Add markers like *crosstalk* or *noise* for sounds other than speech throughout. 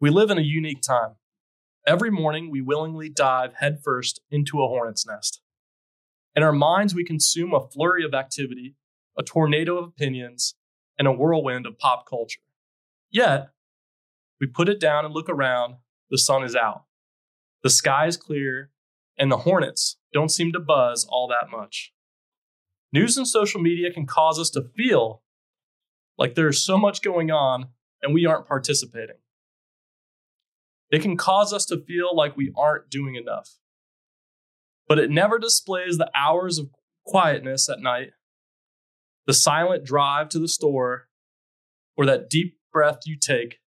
We live in a unique time. Every morning, we willingly dive headfirst into a hornet's nest. In our minds, we consume a flurry of activity, a tornado of opinions, and a whirlwind of pop culture. Yet, we put it down and look around, the sun is out. The sky is clear, and the hornets don't seem to buzz all that much. News and social media can cause us to feel like there's so much going on and we aren't participating. It can cause us to feel like we aren't doing enough. But it never displays the hours of quietness at night, the silent drive to the store, or that deep breath you take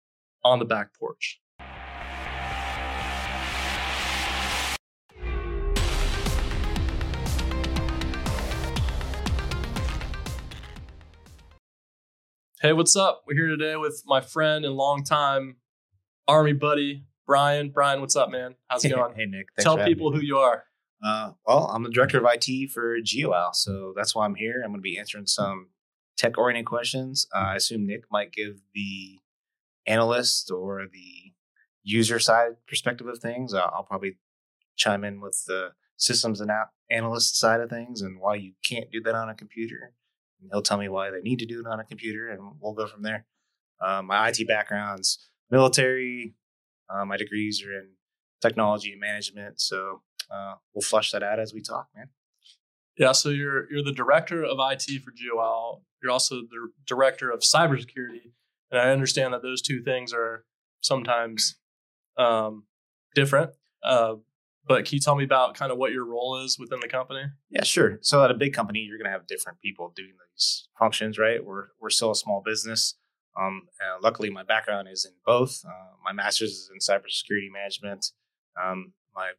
on the back porch. Hey, what's up? We're here today with my friend and longtime Army buddy, Bryan. Bryan, what's up, man? How's it going? hey, Nick. Thanks Tell people me. who you are. Uh, well, I'm the director of IT for GeoOwl, so that's why I'm here. I'm going to be answering some tech-oriented questions. Uh, I assume Nick might give the analyst or the user side perspective of things. Uh, I'll probably chime in with the systems and analyst side of things and why you can't do that on a computer. And he'll tell me why they need to do it on a computer, and we'll go from there. Uh, my IT background's military. Uh, my degrees are in technology and management, so uh, we'll flush that out as we talk, man. Yeah, so you're you're the director of IT for GeoOwl. You're also the director of cybersecurity, and I understand that those two things are sometimes um, different. Uh, but can you tell me about kind of what your role is within the company? Yeah, sure. So at a big company, you're going to have different people doing these functions, right? We're we're still a small business. Um, and luckily, my background is in both. Uh, my master's is in cybersecurity management. Um, my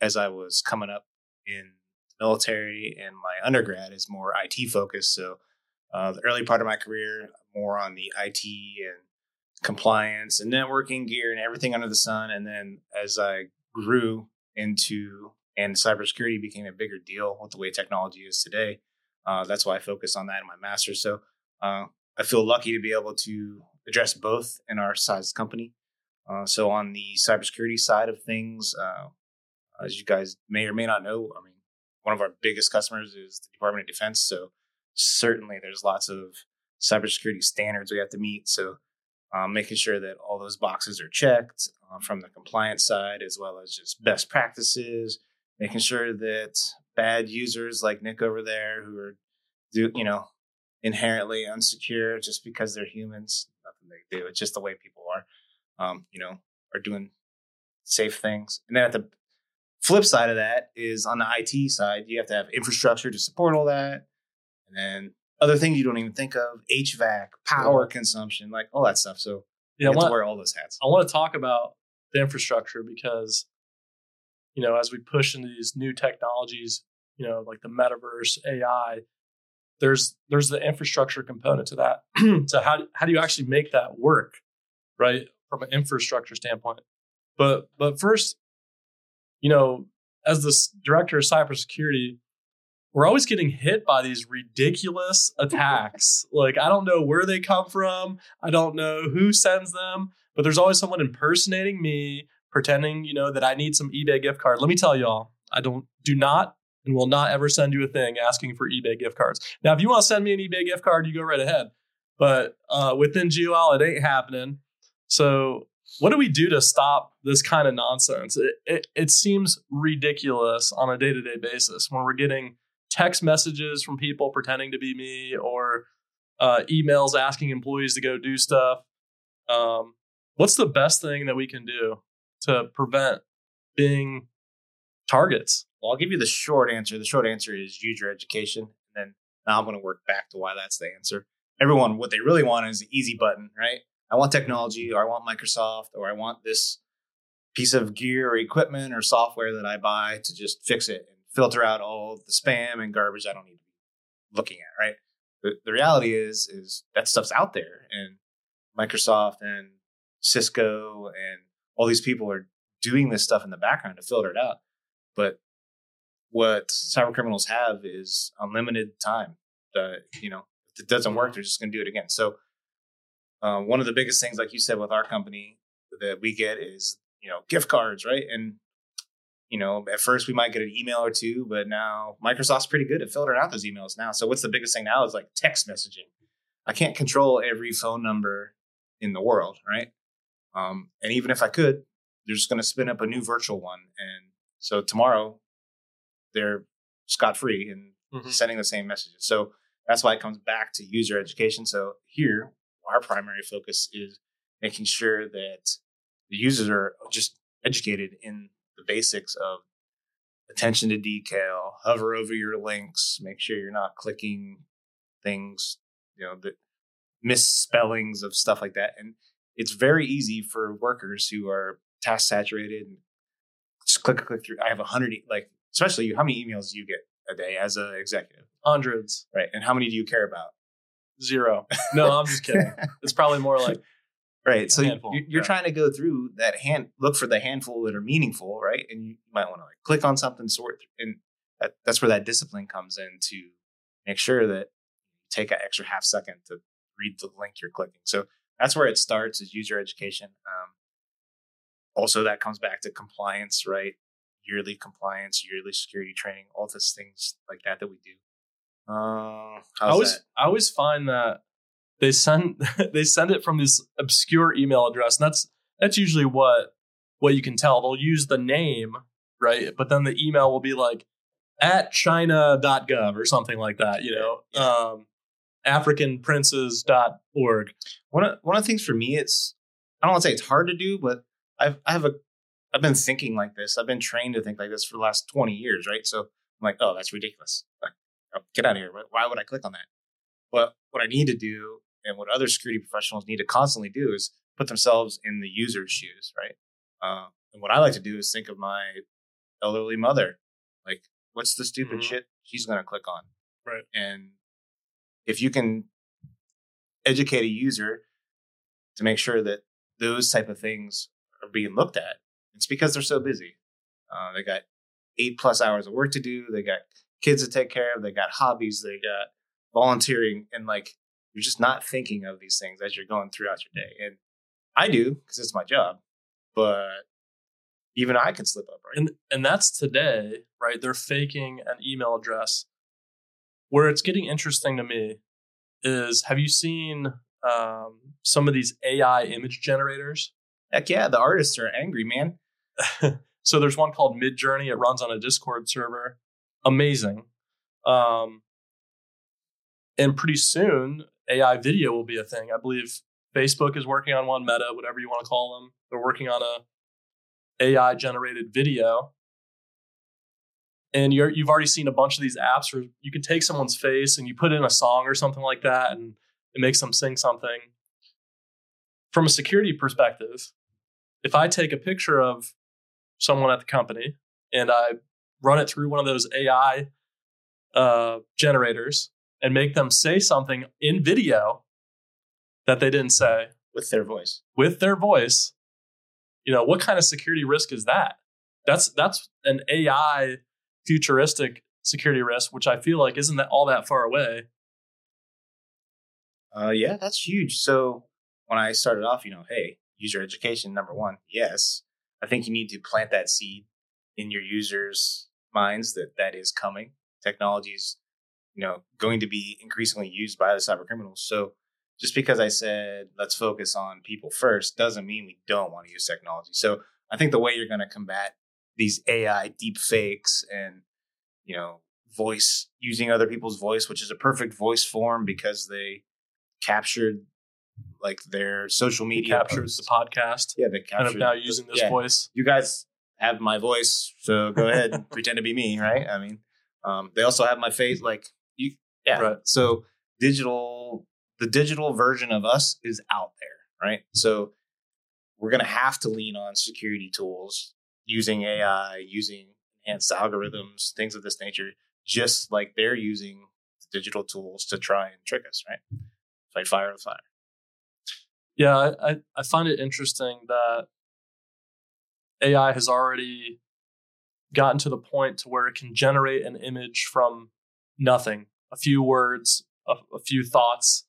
as I was coming up in military, and my undergrad is more IT focused. So uh, the early part of my career, more on the IT and compliance and networking gear and everything under the sun. And then as I grew into and cybersecurity became a bigger deal with the way technology is today. Uh, that's why I focus on that in my master's. So uh, I feel lucky to be able to address both in our size company. Uh, so on the cybersecurity side of things, uh, as you guys may or may not know, I mean, one of our biggest customers is the Department of Defense. So certainly there's lots of cybersecurity standards we have to meet. So um, making sure that all those boxes are checked uh, from the compliance side, as well as just best practices, making sure that bad users like Nick over there, who are, do you know, inherently unsecure just because they're humans, nothing they do. It's just the way people are, um, you know, are doing safe things. And then at the flip side of that is on the IT side, you have to have infrastructure to support all that, and then other things you don't even think of, HVAC, power consumption, like all that stuff. So Yeah, you I have to want, wear all those hats. I want to talk about the infrastructure because, you know, as we push into these new technologies, you know, like the metaverse, AI, there's there's the infrastructure component to that. *clears throat* so how how do you actually make that work, right, from an infrastructure standpoint? But but first, you know, as the director of cybersecurity, we're always getting hit by these ridiculous *laughs* attacks. like I don't know where they come from. I don't know who sends them, but there's always someone impersonating me, pretending, you know, that I need some eBay gift card. Let me tell y'all, I don't do not and will not ever send you a thing asking for eBay gift cards. Now, if you want to send me an eBay gift card, you go right ahead. But uh, within GeoOwl, it ain't happening. So, what do we do to stop this kind of nonsense? It, it, it seems ridiculous on a day to day basis when we're getting text messages from people pretending to be me or uh, emails asking employees to go do stuff. Um, what's the best thing that we can do to prevent being targets? Well, I'll give you the short answer. The short answer is user education. And then now I'm going to work back to why that's the answer. Everyone, what they really want is the easy button, right? I want technology, or I want Microsoft, or I want this piece of gear or equipment or software that I buy to just fix it and filter out all the spam and garbage I don't need to be looking at, right? The, the reality is, is that stuff's out there, and Microsoft and Cisco and all these people are doing this stuff in the background to filter it out. But what cyber criminals have is unlimited time. Uh, you know, if it doesn't work, they're just going to do it again. So, uh, one of the biggest things, like you said, with our company that we get is you know gift cards, right? And you know, at first we might get an email or two, but now Microsoft's pretty good at filtering out those emails now. So what's the biggest thing now is like text messaging. I can't control every phone number in the world, right? Um, and even if I could, they're just going to spin up a new virtual one, and so tomorrow they're scot free and mm-hmm. sending the same messages. So that's why it comes back to user education. So here, our primary focus is making sure that the users are just educated in the basics of attention to detail, hover over your links, make sure you're not clicking things, you know, the misspellings of stuff like that. And it's very easy for workers who are task saturated and just click, click through. I have a hundred, like, especially you, how many emails do you get a day as an executive? Hundreds. Right. And how many do you care about? Zero. No, I'm just kidding. *laughs* it's probably more like right. So you're, you're yeah. trying to go through that hand, look for the handful that are meaningful, right? And you might want to like click on something, sort, through, and that, that's where that discipline comes in to make sure that you take an extra half second to read the link you're clicking. So that's where it starts is user education. Um, also, that comes back to compliance, right? Yearly compliance, yearly security training, all those things like that that we do. Uh, I always that? I always find that they send *laughs* they send it from this obscure email address, and that's that's usually what what you can tell. They'll use the name, right? But then the email will be like at china.gov or something like that, you know. Um, africanprinces.org. One of one of the things for me it's I don't want to say it's hard to do, but I've I have a I've been thinking like this. I've been trained to think like this for the last 20 years, right? So I'm like, oh, that's ridiculous. *laughs* Oh, get out of here. Why would I click on that? But what I need to do and what other security professionals need to constantly do is put themselves in the user's shoes, right? Uh, and what I like to do is think of my elderly mother. Like, what's the stupid mm-hmm. shit she's going to click on? Right. And if you can educate a user to make sure that those type of things are being looked at, it's because they're so busy. Uh, they got eight plus hours of work to do. They got kids to take care of. They got hobbies. They got volunteering, and like you're just not thinking of these things as you're going throughout your day. And I do because it's my job, but even I can slip up, right? And and that's today, right? They're faking an email address. Where it's getting interesting to me is have you seen um, some of these AI image generators? Heck yeah, the artists are angry, man. *laughs* so there's one called Midjourney. It runs on a Discord server. Amazing. Um, and pretty soon, AI video will be a thing. I believe Facebook is working on one, Meta, whatever you want to call them. They're working on a AI generated video. And you have already seen a bunch of these apps where you can take someone's face and you put in a song or something like that, and it makes them sing something. From a security perspective, if I take a picture of someone at the company and I run it through one of those AI uh, generators and make them say something in video that they didn't say with their voice. With their voice, you know, what kind of security risk is that? That's that's an AI futuristic security risk, which I feel like isn't that all that far away. Uh, yeah, that's huge. So when I started off, you know, hey, user education number one, yes, I think you need to plant that seed in your users' minds that that is coming. Technology is, you know, going to be increasingly used by the cyber criminals. So just because I said let's focus on people first doesn't mean we don't want to use technology. So I think the way you're going to combat these AI deep fakes and you know voice using other people's voice, which is a perfect voice form because they captured like their social media captures the podcast. Yeah, they captured. And now using this yeah, voice. You guys have my voice, so go ahead and *laughs* pretend to be me, right? I mean, um, they also have my face. Like you, yeah. Right. So digital, the digital version of us is out there, right? So we're gonna have to lean on security tools using AI, using enhanced algorithms, things of this nature, just like they're using digital tools to try and trick us, right? Fight fire with fire. Yeah, I, I find it interesting that AI has already gotten to the point to where it can generate an image from nothing, a few words, a, a few thoughts.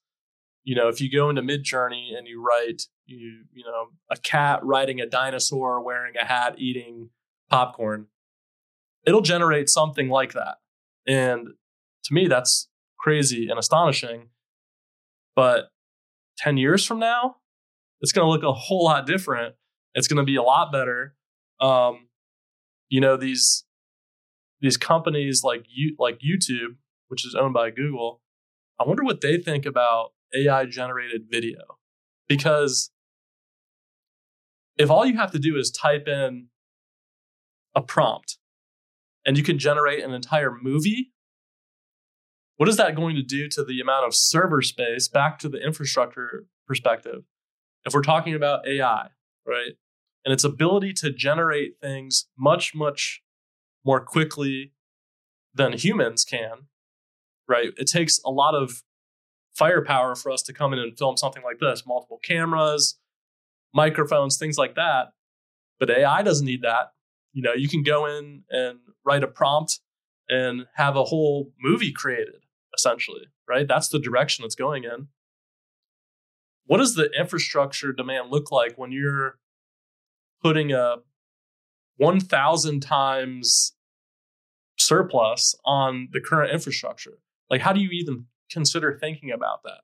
You know, if you go into Midjourney and you write, you you know a cat riding a dinosaur wearing a hat eating popcorn it'll generate something like that. And to me that's crazy and astonishing. But 10 years from now it's going to look a whole lot different. It's going to be a lot better. Um, you know these these companies like you like youtube which is owned by google i wonder what they think about ai generated video. Because if all you have to do is type in a prompt and you can generate an entire movie, what is that going to do to the amount of server space back to the infrastructure perspective? If we're talking about AI, right? And its ability to generate things much, much more quickly than humans can, right? It takes a lot of firepower for us to come in and film something like this multiple cameras, microphones, things like that. But AI doesn't need that. You know, you can go in and write a prompt and have a whole movie created, essentially, right? That's the direction it's going in. What does the infrastructure demand look like when you're putting a 1,000 times surplus on the current infrastructure? Like, how do you even consider thinking about that?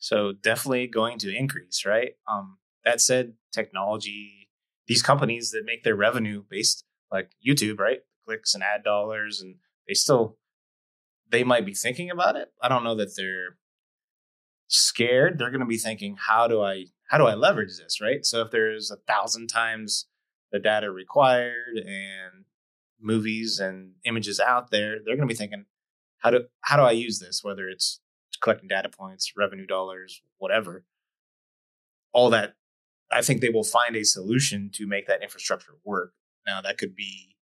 So definitely going to increase, right? Um, that said, technology, these companies that make their revenue based like YouTube, right? Clicks and ad dollars, and they still they might be thinking about it. I don't know that they're scared. They're going to be thinking, how do I how do I leverage this, right? So if there's a thousand times the data required and movies and images out there, they're going to be thinking, how do how do I use this? Whether it's collecting data points, revenue dollars, whatever. All that, I think they will find a solution to make that infrastructure work. Now that could be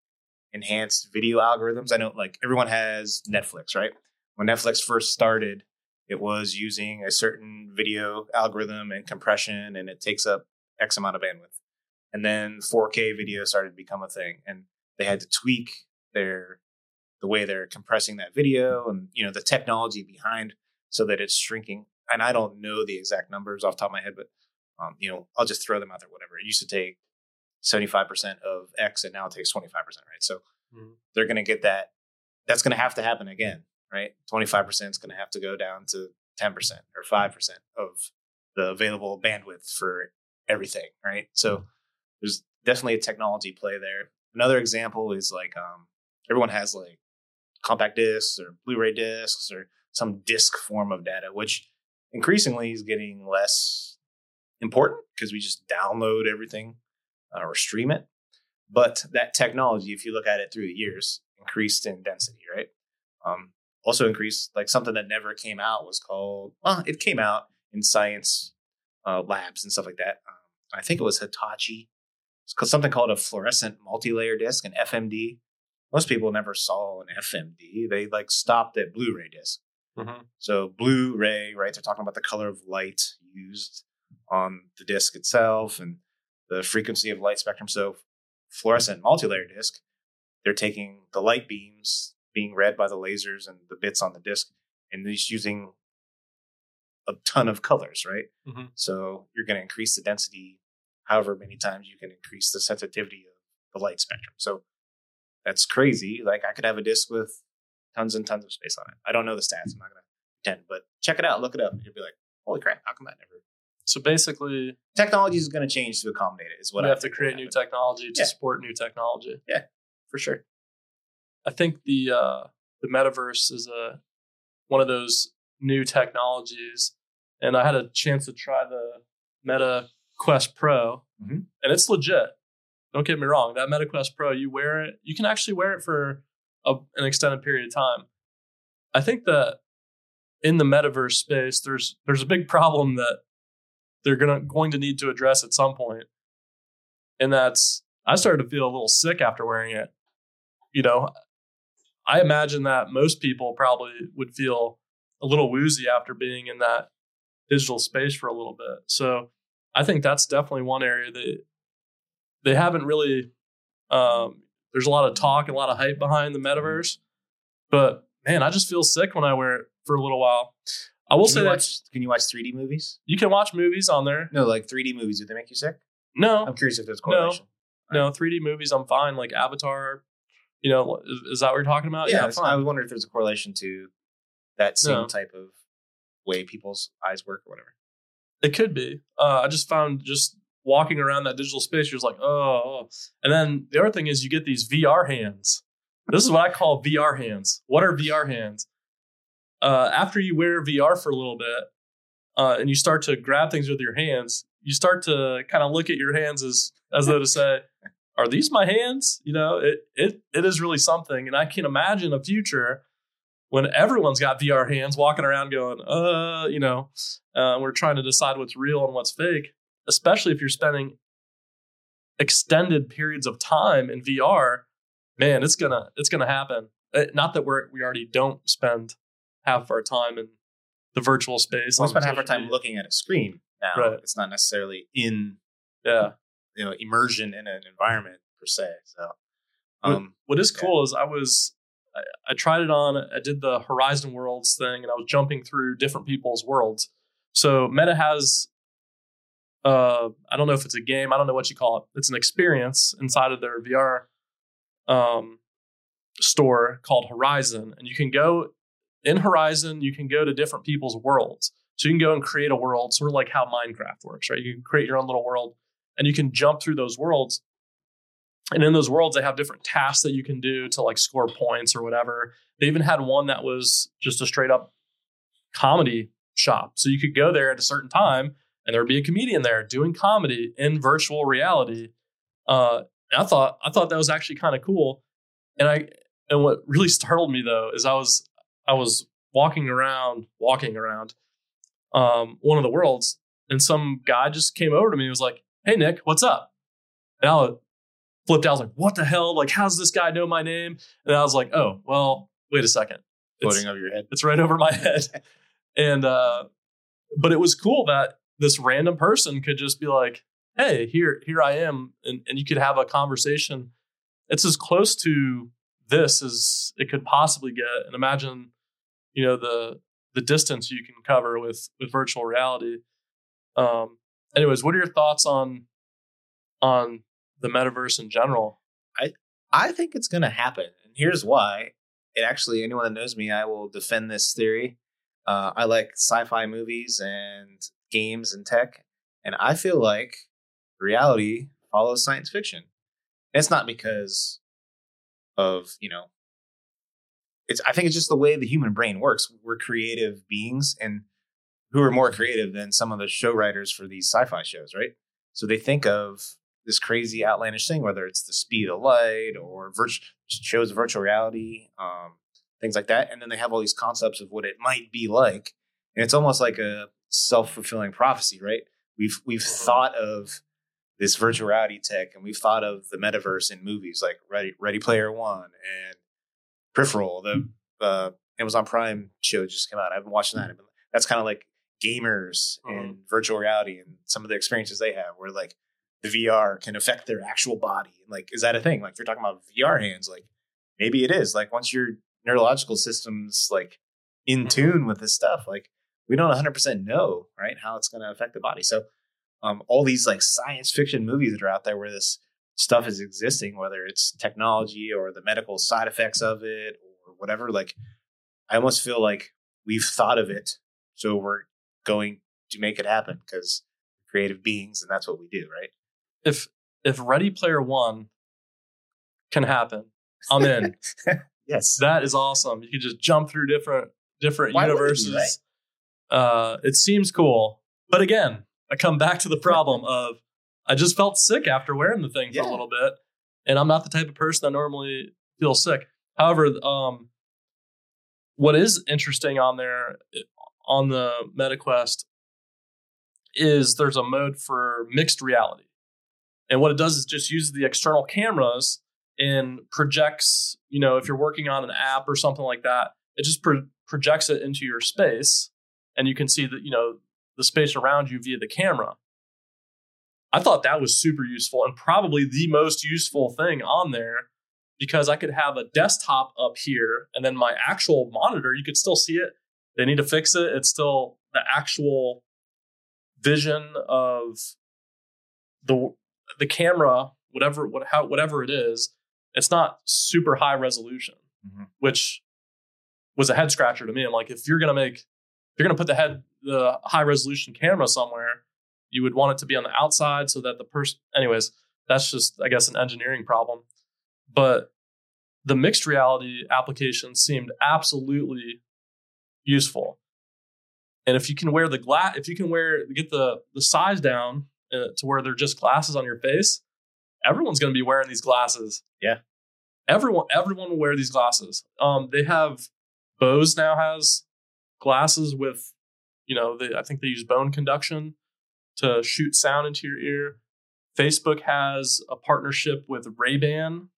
enhanced video algorithms. I know like everyone has Netflix, right? When Netflix first started, it was using a certain video algorithm and compression, and it takes up X amount of bandwidth. And then 4K video started to become a thing, and they had to tweak their the way they're compressing that video and you know the technology behind so that it's shrinking. And I don't know the exact numbers off the top of my head, but um, you know I'll just throw them out there. Whatever it used to take seventy five percent of X, and now it takes twenty five percent. Right, so mm-hmm. they're going to get that. That's going to have to happen again, right? Twenty five percent is going to have to go down to ten percent or five percent of the available bandwidth for everything, right? So mm-hmm. there's definitely a technology play there. Another example is like um, everyone has like compact discs or Blu-ray discs or some disk form of data, which increasingly is getting less important because we just download everything uh, or stream it. But that technology, if you look at it through the years, increased in density, right? Um, also increased, like something that never came out was called, well, it came out in science uh, labs and stuff like that. Um, I think it was Hitachi. It's called something called a fluorescent multi-layer disk, an FMD most people never saw an FMD. They like stopped at Blu-ray disc. Mm-hmm. So Blu-ray, right? They're talking about the color of light used on the disc itself and the frequency of light spectrum. So fluorescent multi-layer disc, they're taking the light beams being read by the lasers and the bits on the disc, and they're using a ton of colors, right? Mm-hmm. So you're going to increase the density however many times you can increase the sensitivity of the light spectrum. So that's crazy. Like I could have a disc with tons and tons of space on it. I don't know the stats. I'm not gonna pretend, but check it out, look it up. You'll be like, holy crap, how come that never? So basically, technology is going to change to accommodate it. Is what you I have to create new technology to yeah. support new technology. Yeah, for sure. I think the uh, the metaverse is a one of those new technologies, and I had a chance to try the Meta Quest Pro, mm-hmm. and it's legit. Don't get me wrong. That Meta Quest Pro, you wear it, you can actually wear it for a, an extended period of time. I think that in the metaverse space, there's there's a big problem that they're gonna going to need to address at some point, and that's I started to feel a little sick after wearing it. You know, I imagine that most people probably would feel a little woozy after being in that digital space for a little bit. So I think that's definitely one area that they haven't really. Um, there's a lot of talk and a lot of hype behind the metaverse, but man, I just feel sick when I wear it for a little while. I will Can say that watch, can you watch 3D movies? you can watch movies on there. No, like 3D movies. Do they make you sick? No, I'm curious if there's No. correlation. no, 3D movies I'm fine. Like Avatar, you know, is, that what you're talking about? yeah, yeah I was wondering if there's a correlation to that same No. type of way people's eyes work or whatever. It could be. Uh, I just found just walking around that digital space, you're just like, oh, oh. And then the other thing is you get these VR hands. This is what I call VR hands. What are VR hands? Uh, after you wear VR for a little bit uh, and you start to grab things with your hands, you start to kind of look at your hands as as though to say, "Are these my hands?" You know, it it it is really something, and I can imagine a future when everyone's got VR hands walking around going, "Uh," you know, uh, we're trying to decide what's real and what's fake, especially if you're spending extended periods of time in VR. Man, it's gonna it's gonna happen. Uh, Not that we're we already don't spend half of our time in the virtual space. We spend half our time looking at a screen now. Right. It's not necessarily in Yeah. You know immersion in an environment per se. So, What- um, What is Yeah. cool is I was I, I tried it on. I did the Horizon Worlds thing, and I was jumping through different people's worlds. So Meta has, uh, I don't know if it's a game. I don't know what you call it. It's an experience inside of their VR um, store called Horizon, and you can go in Horizon. You can go to different people's worlds. So you can go and create a world, sort of like how Minecraft works, right? You can create your own little world, and you can jump through those worlds. And in those worlds they have different tasks that you can do to like score points or whatever. They even had one that was just a straight up comedy shop. So you could go there at a certain time and there would be a comedian there doing comedy in virtual reality. Uh i thought i thought that was actually kind of cool. And i and what really startled me though is i was i was walking around walking around um one of the worlds and some guy just came over to me and was like hey nick what's up and i flipped out. I was like, what the hell? Like, how's this guy know my name? And I was like, oh, well, wait a second. It's, floating over your head. it's right over my *laughs* head. and, uh, but it was cool that this random person could just be like, hey, here, here I am. And, and you could have a conversation. It's as close to this as it could possibly get. And imagine, you know, the, the distance you can cover with, with virtual reality. Um, anyways, what are your thoughts on, on the metaverse in general? I I think it's going to happen, and here's why. It actually, anyone that knows me, I will defend this theory. Uh, I like sci-fi movies and games and tech, and I feel like reality follows science fiction. And it's not because of you know. It's. I think it's just the way the human brain works. We're creative beings, and who are more creative than some of the show writers for these sci-fi shows, right? So they think of this crazy outlandish thing, whether it's the speed of light or virtu- shows of virtual reality, um, things like that. And then they have all these concepts of what it might be like, and it's almost like a self fulfilling prophecy, right? We've we've thought of this virtual reality tech, and we've thought of the metaverse in movies like Ready Ready Player One and Peripheral. The uh, Amazon Prime show just came out. I haven't watched that. That's kind of like gamers and virtual reality and some of the experiences they have, where like the VR can affect their actual body. Like, is that a thing? Like, if you're talking about VR hands, like maybe it is. Like, once your neurological system's like in Mhm. tune with this stuff, like we don't 100% know, right, how it's going to affect the body. So, um, all these like science fiction movies that are out there where this stuff is existing, whether it's technology or the medical side effects of it or whatever, like I almost feel like we've thought of it, so we're going to make it happen because creative beings, and that's what we do, right? If if Ready Player One can happen, I'm in. *laughs* yes. that is awesome. You can just jump through different different Why wouldn't it universes. Uh, it seems cool, but again, I come back to the problem *laughs* of I just felt sick after wearing the thing for Yeah. a little bit, and I'm not the type of person that normally feels sick. However, um, what is interesting on there on the MetaQuest is there's a mode for mixed reality. And what it does is just uses the external cameras and projects, you know, if you're working on an app or something like that, it just pro- projects it into your space and you can see that, you know, the space around you via the camera. I thought that was super useful and probably the most useful thing on there because I could have a desktop up here and then my actual monitor, you could still see it. They need to fix it. It's still the actual vision of the the camera, whatever what how whatever it is. It's not super high resolution, Mhm. which was a head scratcher to me. I'm like, if you're gonna make, if you're gonna put the head the high resolution camera somewhere, you would want it to be on the outside so that the person. Anyways, that's just I guess an engineering problem. But the mixed reality application seemed absolutely useful. And if you can wear the glass, if you can wear get the the size down uh, to where they're just glasses on your face, everyone's going to be wearing these glasses. Yeah. everyone everyone will wear these glasses. Um, they have Bose now has glasses with, you know, they, I think they use bone conduction to shoot sound into your ear. Facebook has a partnership with Ray Ban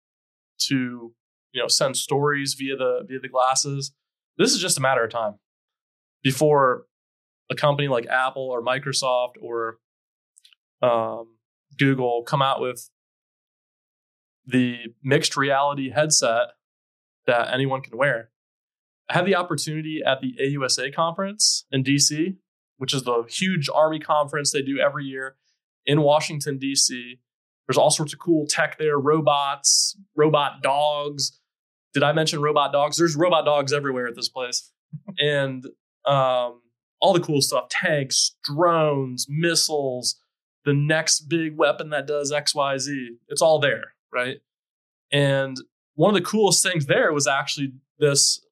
to, you know, send stories via the via the glasses. This is just a matter of time before a company like Apple or Microsoft or um, Google come out with the mixed reality headset that anyone can wear. I had the opportunity at the AUSA conference in DC, which is the huge Army conference they do every year in Washington, DC. There's all sorts of cool tech there robots, robot dogs. Did I mention robot dogs? There's robot dogs everywhere at this place. *laughs* and um, all the cool stuff tanks, drones, missiles, the next big weapon that does XYZ. It's all there, right? And one of the coolest things there was actually this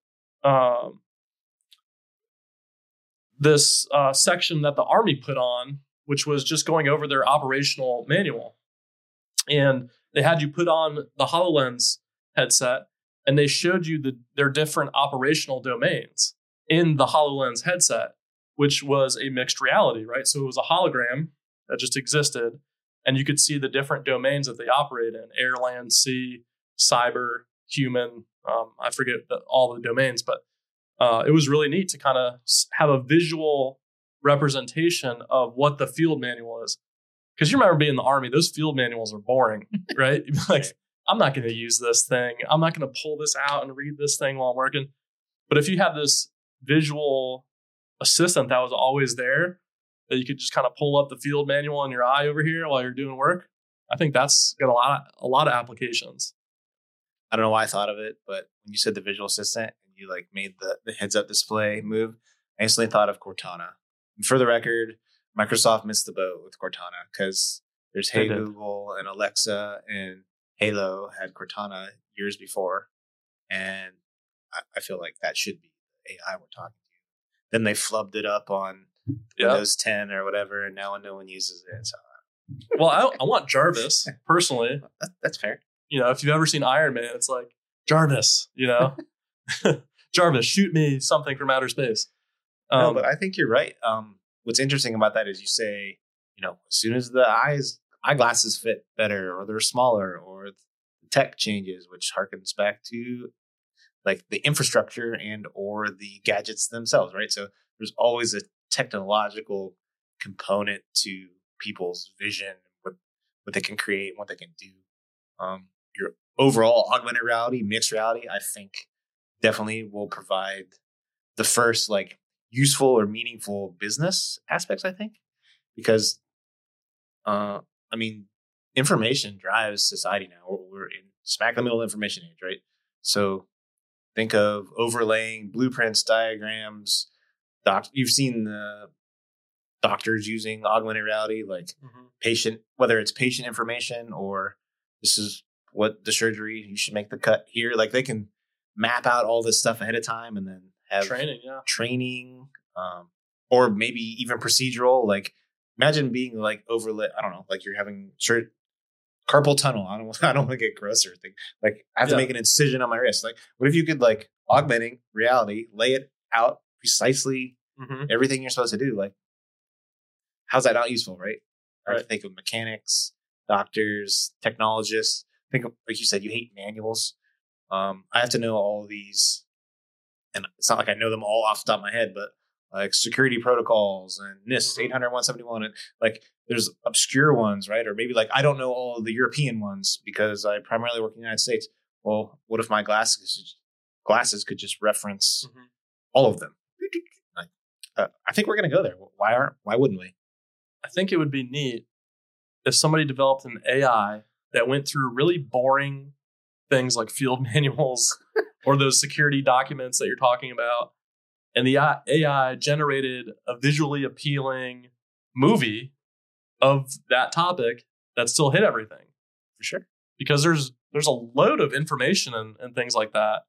um, this uh, section that the army put on, which was just going over their operational manual, and they had you put on the HoloLens headset, and they showed you the their different operational domains in the HoloLens headset, which was a mixed reality, right? So it was a hologram that just existed, and you could see the different domains that they operate in air, land, sea, cyber, human. Um, I forget the, all the domains, but uh, it was really neat to kind of have a visual representation of what the field manual is. Because you remember being in the army, those field manuals are boring, *laughs* right? *laughs* Like, I'm not going to use this thing. I'm not going to pull this out and read this thing while I'm working. But if you have this visual assistant that was always there, that you could just kind of pull up the field manual in your eye over here while you're doing work, I think that's got a lot of a lot of applications. I don't know why I thought of it, but when you said the visual assistant and you like made the, the heads up display move, I instantly thought of Cortana. And for the record, Microsoft missed the boat with Cortana because there's Hey. Google and Alexa and Halo had Cortana years before. And I, I feel like that should be the AI we're talking to. Then they flubbed it up on Yeah. Windows 10 or whatever, and now no one uses it. So Well, I, I want Jarvis *laughs* personally. that, that's fair. You know, if you've ever seen Iron Man, it's like Jarvis. You know, *laughs* Jarvis, shoot me something from outer space. no, Um, but I think you're right. Um, what's interesting about that is you say, you know, as soon as the eyes eyeglasses fit better, or they're smaller, or the tech changes, which harkens back to like the infrastructure and or the gadgets themselves, right? So there's always a technological component to people's vision, what what they can create, what they can do. Um, your overall augmented reality, mixed reality, I think definitely will provide the first like useful or meaningful business aspects. I think because, uh, I mean, information drives society now. We're, we're in smack in the middle of information age, right? So think of overlaying blueprints, diagrams. Doc, you've seen the doctors using augmented reality, like mhm. patient, whether it's patient information or this is what the surgery you should make the cut here. Like they can map out all this stuff ahead of time and then have training, yeah. training, um, or maybe even procedural. Like imagine being like overlit. I don't know, like you're having sur- carpal tunnel. I don't. *laughs* I don't want to get gross or thing. Like I have to make an incision on my wrist. Like what if you could like augmenting reality, lay it out precisely hmm everything you're supposed to do. Like, how's that not useful, right? Right. think of mechanics, doctors, technologists. Think of, like you said, you hate manuals. Um, I have to know all these, and it's not like I know them all off the top of my head, but like security protocols and NIST Mhm. 800 171, and like there's obscure ones, right? Or maybe like I don't know all of the European ones because I primarily work in the United States. Well, what if my glasses glasses could just reference Mhm. all of them? Uh, I think we're going to go there. Why aren't? Why wouldn't we? I think it would be neat if somebody developed an AI that went through really boring things like field *laughs* manuals or those security documents that you're talking about, and the AI generated a visually appealing movie of that topic that still hit everything For sure. because there's there's a load of information and, and things like that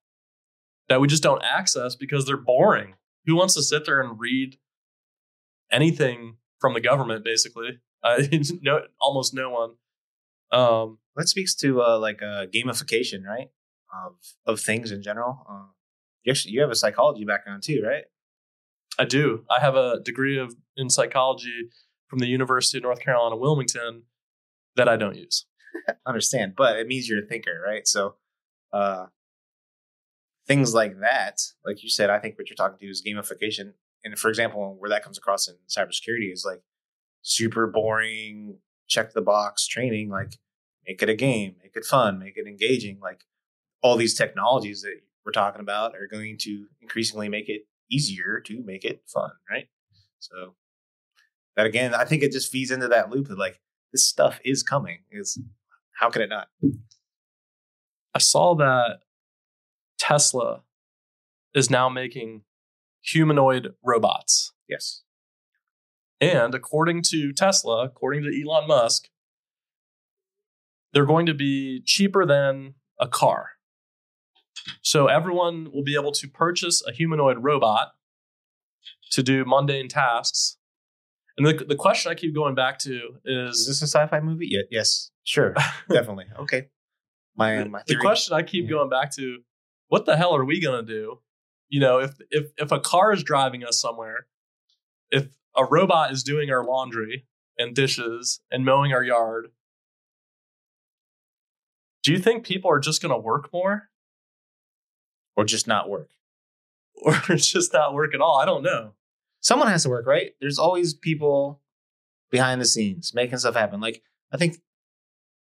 that we just don't access because they're boring. Who wants to sit there and read anything from the government? Basically, *laughs* uh, no, almost no one. Um, That speaks to uh, like uh, gamification, right? Of of things in general. Uh, you actually you have a psychology background too, right? I do. I have a degree of in psychology from the University of North Carolina, Wilmington, that I don't use. *laughs* understand, but it means you're a thinker, right? So, uh, things like that, like you said, I think what you're talking to is gamification. And for example, where that comes across in cybersecurity is like super boring, check the box training. Like, make it a game, make it fun, make it engaging. Like, all these technologies that we're talking about are going to increasingly make it easier to make it fun, right? So, that again, I think it just feeds into that loop of like, this stuff is coming. Is how can it not? I saw that Tesla is now making humanoid robots. Yes. And according to Tesla, according to Elon Musk, they're going to be cheaper than a car. So everyone will be able to purchase a humanoid robot to do mundane tasks. And the, the question I keep going back to Is is this a sci-fi movie? Yeah, yes, sure, *laughs* definitely. Okay. My my the question I keep Yeah. going back to: What the hell are we gonna do? You know, if if if a car is driving us somewhere, if a robot is doing our laundry and dishes and mowing our yard, do you think people are just gonna work more, or just not work. *laughs* or just not work at all? I don't know. Someone has to work, right? There's always people behind the scenes making stuff happen. Like I think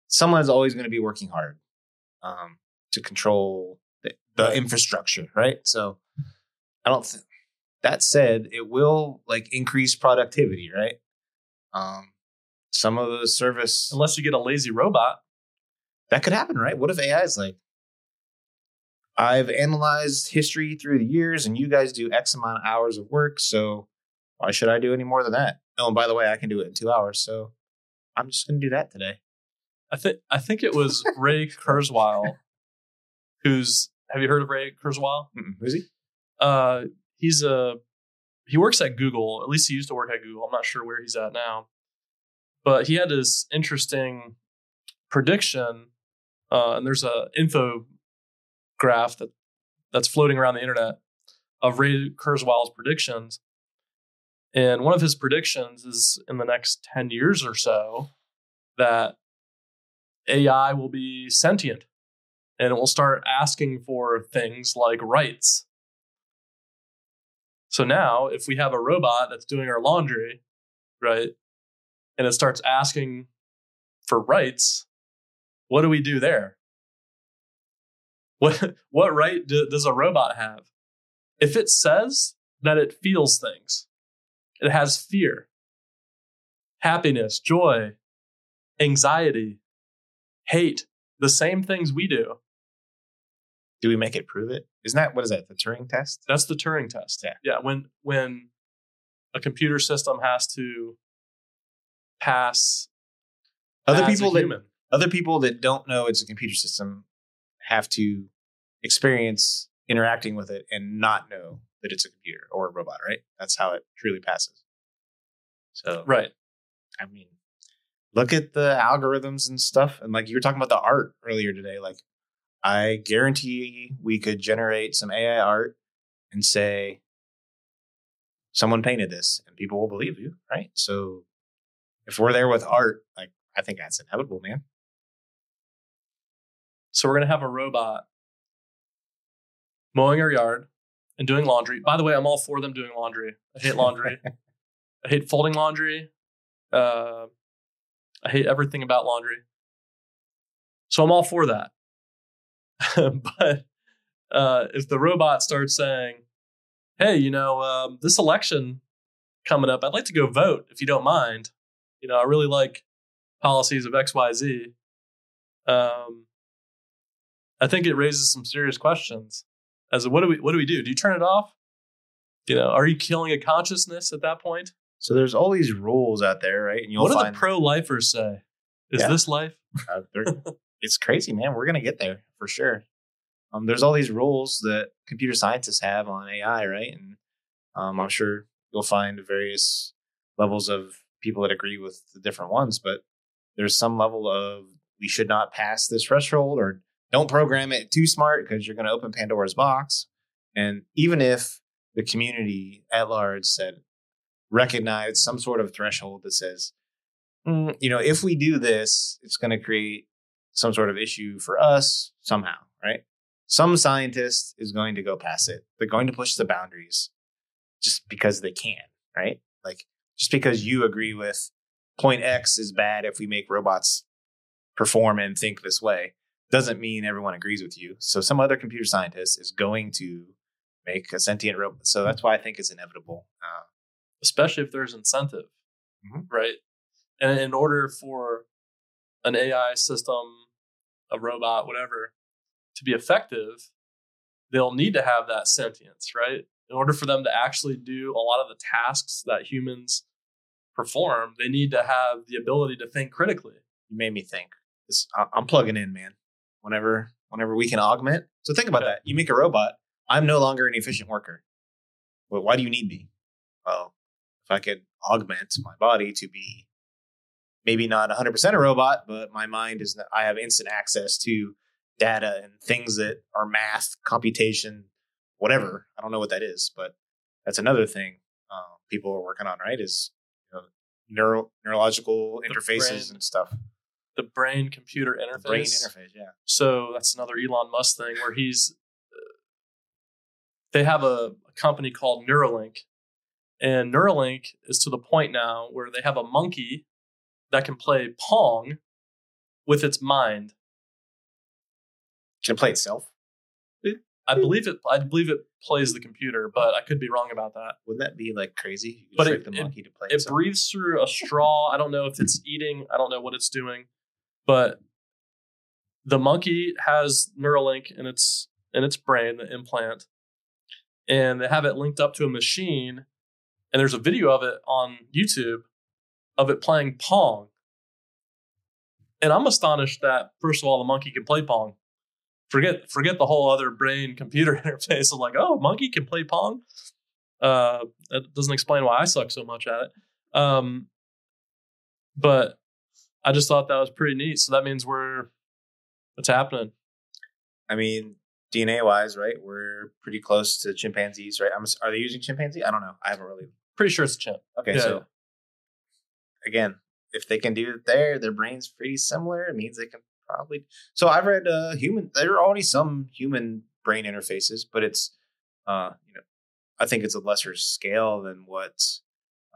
someone is always going to be working hard um, to control the, the infrastructure, right? So I don't. Th- that said, it will like increase productivity, right? Um, some of the service Unless you get a lazy robot. that could happen, right? What if AI is like, I've analyzed history through the years, and you guys do X amount of hours of work, so why should I do any more than that? Oh, and by the way, I can do it in two hours, so I'm just going to do that today. I think I think it was Ray *laughs* Kurzweil, who's have you heard of Ray Kurzweil? Mm-mm. Who's he? Uh, he's a he works at Google. At least he used to work at Google. I'm not sure where he's at now, but he had this interesting prediction. Uh, and there's a info graph that that's floating around the internet of Ray Kurzweil's predictions. And one of his predictions is in the next 10 years or so that AI will be sentient and it will start asking for things like rights. So now, if we have a robot that's doing our laundry, right, and it starts asking for rights, what do we do there? What *laughs* what right do, does a robot have? If it says that it feels things, it has fear, happiness, joy, anxiety, hate, the same things we do. Do we make it prove it? Isn't that what is that? The Turing test? That's the Turing test. Yeah. Yeah. When when a computer system has to pass Other people that other people that don't know it's a computer system have to experience interacting with it and not know that it's a computer or a robot, right? That's how it truly passes. So Right. I mean, look at the algorithms and stuff. And like you were talking about the art earlier today. Like, I guarantee we could generate some AI art and say, someone painted this and people will believe you, right? So if we're there with art, like, I think that's inevitable, man. So we're gonna have a robot mowing our yard and doing laundry. By the way, I'm all for them doing laundry. I hate laundry. *laughs* I hate folding laundry. Uh, I hate everything about laundry. So I'm all for that. *laughs* but uh, if the robot starts saying, "Hey, you know, um, this election coming up. I'd like to go vote if you don't mind. You know, I really like policies of XYZ. Um, I think it raises some serious questions. As what do we what do we do? Do you turn it off? You know, are you killing a consciousness at that point? So there's all these rules out there, right? And you'll what do find the pro-lifers say? Is Yeah. this life? uh, *laughs* it's crazy, man. We're gonna get there for sure. Um, there's all these rules that computer scientists have on AI, right? And um, I'm sure you'll find various levels of people that agree with the different ones, but there's some level of we should not pass this threshold or don't program it too smart because you're going to open Pandora's box. And even if the community at large said recognize some sort of threshold that says, "Mm, you know, if we do this, it's going to create some sort of issue for us somehow, right? Some scientist is going to go past it. They're going to push the boundaries just because they can, right? Like just because you agree with point X is bad if we make robots perform and think this way doesn't mean everyone agrees with you. So some other computer scientist is going to make a sentient robot. So that's why I think it's inevitable. Uh, especially if there's incentive, Mhm. right? And in order for an AI system, a robot, whatever, to be effective, they'll need to have that sentience, right? In order for them to actually do a lot of the tasks that humans perform, they need to have the ability to think critically. you made me think. I'm plugging in, man. Whenever, whenever we can augment. So think about Okay. that. You make a robot. I'm no longer an efficient worker. Well, why do you need me? Well, if I could augment my body to be maybe not 100% a robot, but my mind is. I have instant access to data and things that are math, computation, whatever. I don't know what that is, but that's another thing uh, people are working on. Right? Is you know, neuro neurological interfaces and stuff. The brain computer interface. brain interface, yeah. So that's another Elon Musk thing where he's. uh, They have a, a company called Neuralink, and Neuralink is to the point now where they have a monkey that can play Pong with its mind. Can it play itself? I believe it. I believe it plays the computer, but I could be wrong about that. Wouldn't that be like crazy? But it- the it- monkey to play It breathes through a straw. I don't know if it's eating. I don't know what it's doing, but the monkey has Neuralink in its in its brain, the implant, and they have it linked up to a machine. And there's a video of it on YouTube of it playing Pong. And I'm astonished that first of all the monkey can play Pong. Forget forget the whole other brain computer *laughs* interface of like, oh, monkey can play Pong. Uh, that doesn't explain why I suck so much at it. Um, but I just thought that was pretty neat. So that means we're what's happening. I mean, DNA wise, right? We're pretty close to chimpanzees, right? I'm, are they using chimpanzee? I don't know. I haven't really. Pretty sure it's a chimp. Okay, Yeah. so again, if they can do it there, their brain's pretty similar. It means they can probably. So I've read uh, human. There are already some human brain interfaces, but it's, uh, you know, I think it's a lesser scale than what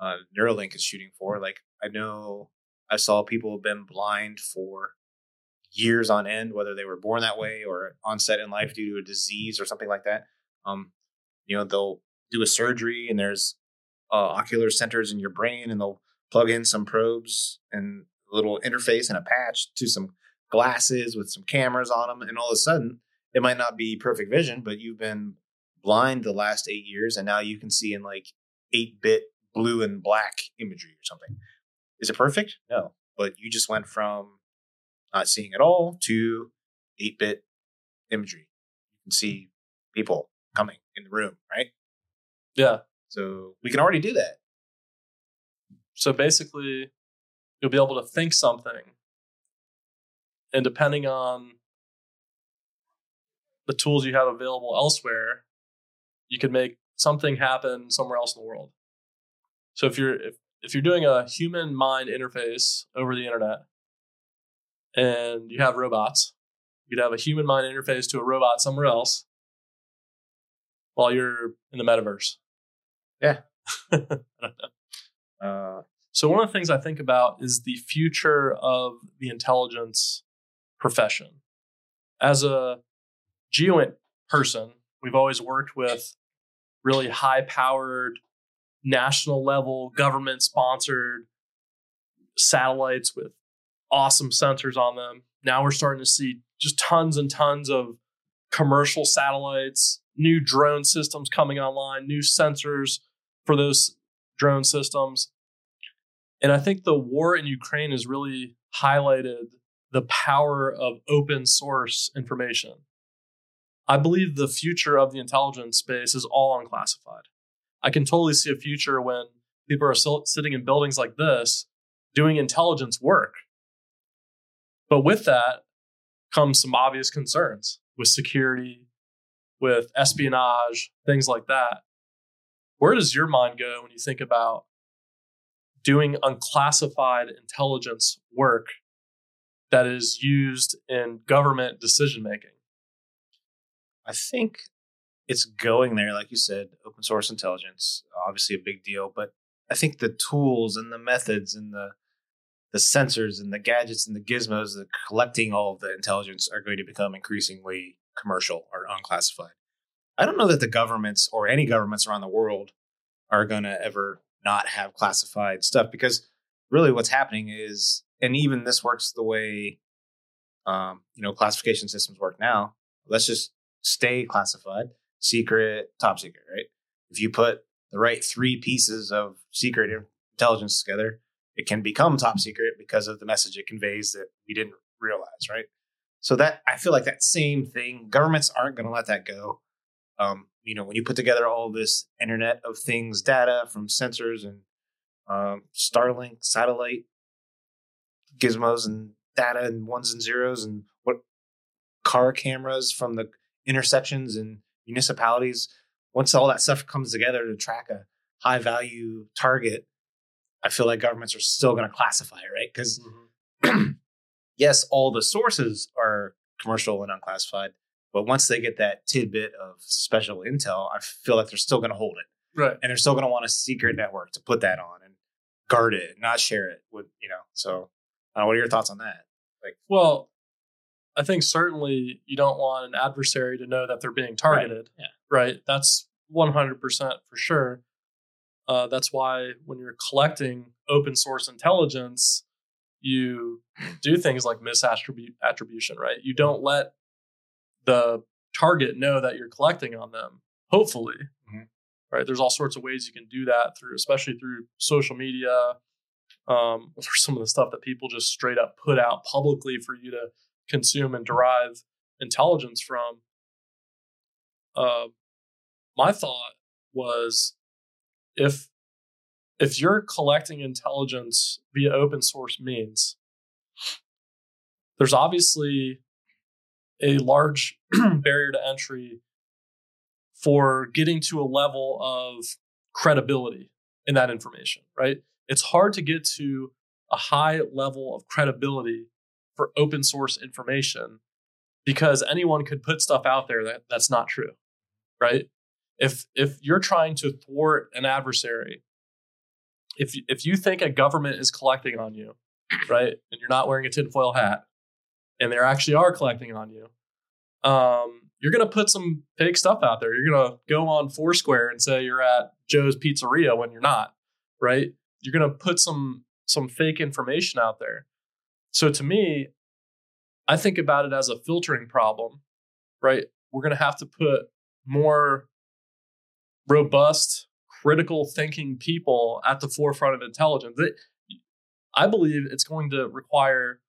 uh, Neuralink is shooting for. Like I know I saw people have been blind for years on end, whether they were born that way or onset in life due to a disease or something like that. Um, you know, they'll do a surgery and there's uh, ocular centers in your brain and they'll plug in some probes and a little interface and a patch to some glasses with some cameras on them. And all of a sudden, it might not be perfect vision, but you've been blind the last eight years and now you can see in like 8 bit blue and black imagery or something. Is it perfect? No. But you just went from not seeing at all to 8 bit imagery. You can see people coming in the room, right? Yeah. So we can already do that. So basically, you'll be able to think something, and depending on the tools you have available elsewhere, you can make something happen somewhere else in the world. So if you're if, if you're doing a human mind interface over the internet, and you have robots, you could have a human mind interface to a robot somewhere else while you're in the metaverse. Yeah. *laughs* I don't know. Uh, So one of the things I think about is the future of the intelligence profession. As a geoint person, we've always worked with really high-powered national level government sponsored satellites with awesome sensors on them. Now we're starting to see just tons and tons of commercial satellites, new drone systems coming online, new sensors for those drone systems. And I think the war in Ukraine has really highlighted the power of open source information. I believe the future of the intelligence space is all unclassified. I can totally see a future when people are sitting in buildings like this doing intelligence work. But with that comes some obvious concerns with security, with espionage, things like that. Where does your mind go when you think about doing unclassified intelligence work that is used in government decision making? I think it's going there, like you said, open source intelligence, obviously a big deal, but I think the tools and the methods and the the sensors and the gadgets and the gizmos that collecting all of the intelligence are going to become increasingly commercial or unclassified. I don't know that the governments or any governments around the world are going to ever not have classified stuff because really what's happening is, and even this works the way, um, you know, classification systems work now. Let's just stay classified, secret, top secret, right? If you put the right three pieces of secret intelligence together, it can become top secret because of the message it conveys that we didn't realize, right? So that I feel like that same thing, governments aren't going to let that go. Um, you know, when you put together all this Internet of Things data from sensors and um, Starlink satellite gizmos and data and ones and zeros and what car cameras from the intersections and municipalities. Once all that stuff comes together to track a high value target, I feel like governments are still going to classify it, right? Because mm-hmm. *clears throat* yes, all the sources are commercial and unclassified, but once they get that tidbit of special intel, I feel like they're still going to hold it, right? And they're still going to want a secret network to put that on and guard it, not share it with you know. So, uh, what are your thoughts on that? Like, well, I think certainly you don't want an adversary to know that they're being targeted, right? Yeah. right? That's one hundred percent for sure. Uh, that's why when you're collecting open source intelligence, you do things like misattribution, right? You don't let the target know that you're collecting on them, hopefully. Mm-hmm. Right. There's all sorts of ways you can do that through, especially through social media, um, or *laughs* some of the stuff that people just straight up put out publicly for you to consume and derive intelligence from. Uh, my thought was if if you're collecting intelligence via open source means, there's obviously a large *clears throat* barrier to entry for getting to a level of credibility in that information, right? It's hard to get to a high level of credibility for open source information because anyone could put stuff out there that, that's not true, right? if if you're trying to thwart an adversary if if you think a government is collecting on you right and you're not wearing a tinfoil hat and they actually are collecting on you um, you're going to put some fake stuff out there. You're going to go on foursquare and say you're at joe's pizzeria when you're not right? You're going to put some some fake information out there so to me i think about it as a filtering problem right we're going to have to put more robust, critical thinking people at the forefront of intelligence. I believe it's going to require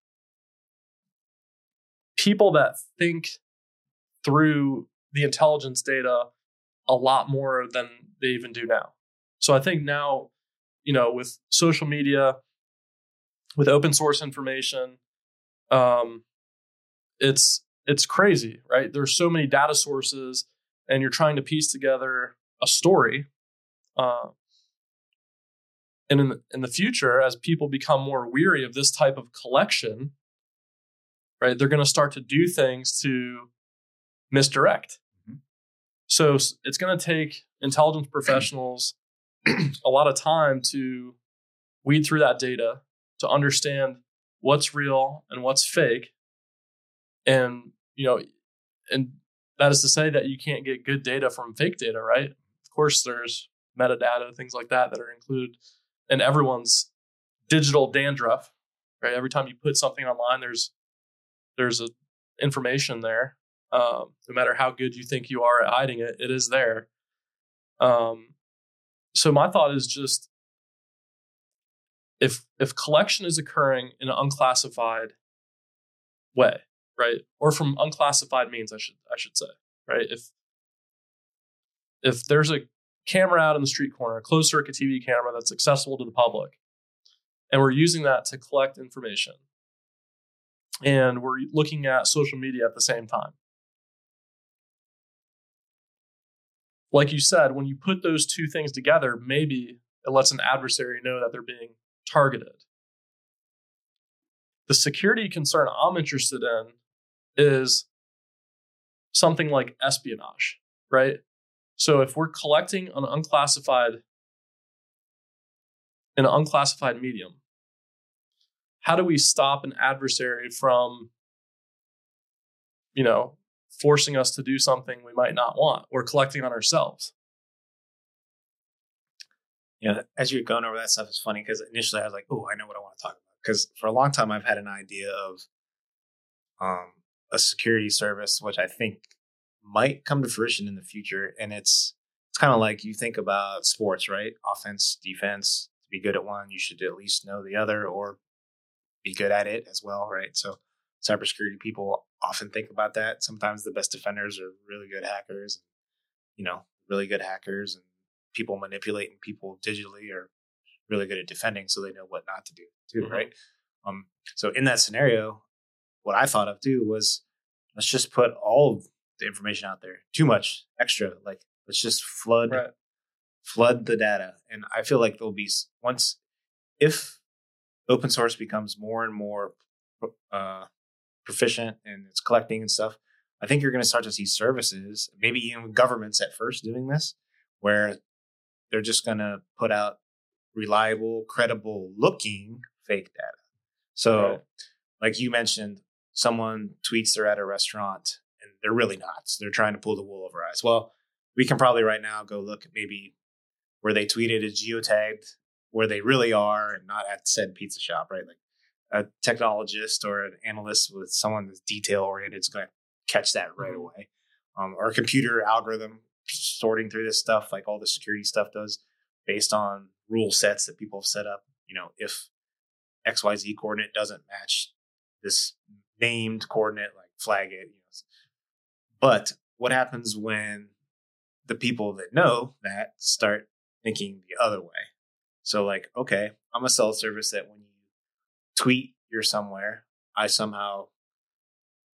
people that think through the intelligence data a lot more than they even do now. So I think now, you know, with social media, with open source information, um, it's it's crazy, right? There's so many data sources, and you're trying to piece together a story. Uh, and in the, in the future, as people become more weary of this type of collection, right, they're going to start to do things to misdirect. Mm-hmm. So it's going to take intelligence professionals *clears throat* a lot of time to weed through that data to understand what's real and what's fake. And, you know, and that is to say that you can't get good data from fake data, right? Of course, there's metadata, things like that that are included in everyone's digital dandruff. Right, every time you put something online, there's there's a information there. Um, no matter how good you think you are at hiding it, it is there. Um, so my thought is just if if collection is occurring in an unclassified way, right, or from unclassified means, I should I should say, right, if if there's a camera out in the street corner, a closed circuit TV camera that's accessible to the public, and we're using that to collect information, and we're looking at social media at the same time. Like you said, when you put those two things together, maybe it lets an adversary know that they're being targeted. The security concern I'm interested in is something like espionage, right? So if we're collecting an unclassified an unclassified medium, how do we stop an adversary from you know forcing us to do something we might not want or collecting on ourselves you know, as you're going over that stuff, it's funny because initially I was like, "Oh, I know what I want to talk about." Because for a long time, I've had an idea of um, a security service, which I think might come to fruition in the future. And it's it's kind of like you think about sports, right? Offense, defense. To be good at one, you should at least know the other, or be good at it as well, right? So, cybersecurity people often think about that. Sometimes the best defenders are really good hackers, you know, really good hackers, and people manipulating people digitally are really good at defending, so they know what not to do too, mm-hmm. right? Um, so in that scenario, what I thought of too was let's just put all of the information out there. Too much extra, like let's just flood right. flood the data. And I feel like there'll be once if open source becomes more and more uh, proficient and it's collecting and stuff, I think you're going to start to see services, maybe even governments at first doing this, where they're just going to put out reliable, credible looking fake data. So, right. like you mentioned, someone tweets they're at a restaurant and they're really not. So they're trying to pull the wool over our eyes. Well, we can probably right now go look at maybe where they tweeted is geotagged where they really are and not at said pizza shop, right? Like a technologist or an analyst with someone that's detail oriented is going to catch that right mm-hmm. away. Um, or a computer algorithm sorting through this stuff, like all the security stuff does, based on rule sets that people have set up. You know, if XYZ coordinate doesn't match this named coordinate, like flag it. You know. But what happens when the people that know that start thinking the other way? So, like, okay, I'm a cell service that when you tweet you're somewhere, I somehow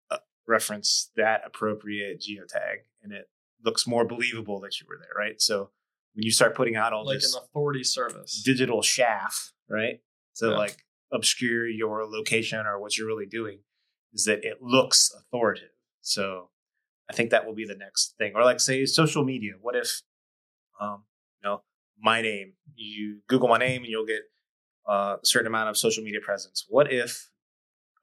uh, reference that appropriate geotag and it looks more believable that you were there, right? So when you start putting out all like this an authority service, digital chaff, right? To yeah. like obscure your location or what you're really doing, is that it looks authoritative. So I think that will be the next thing. Or like say social media. What if, um, you know, my name? You Google my name and you'll get uh, a certain amount of social media presence. What if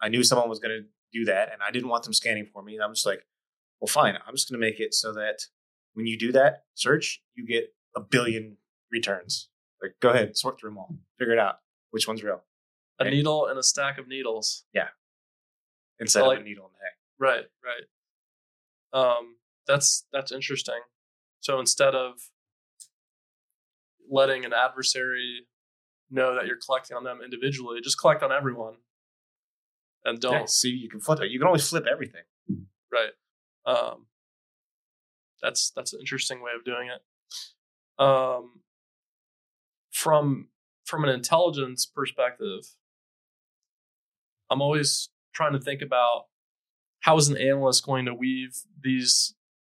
I knew someone was going to do that and I didn't want them scanning for me? I'm just like, well, fine. I'm just going to make it so that when you do that search, you get a billion returns. Like, go ahead, sort through them all, figure it out. Which one's real? A right? needle and a stack of needles. Yeah. Instead like, of a needle in the hay. Right, right. Um, that's that's interesting. So instead of letting an adversary know that you're collecting on them individually, just collect on everyone. And don't yeah, see you can flip it. You can always flip everything. Right. Um, that's that's an interesting way of doing it. Um, from from an intelligence perspective, I'm always trying to think about how is an analyst going to weave these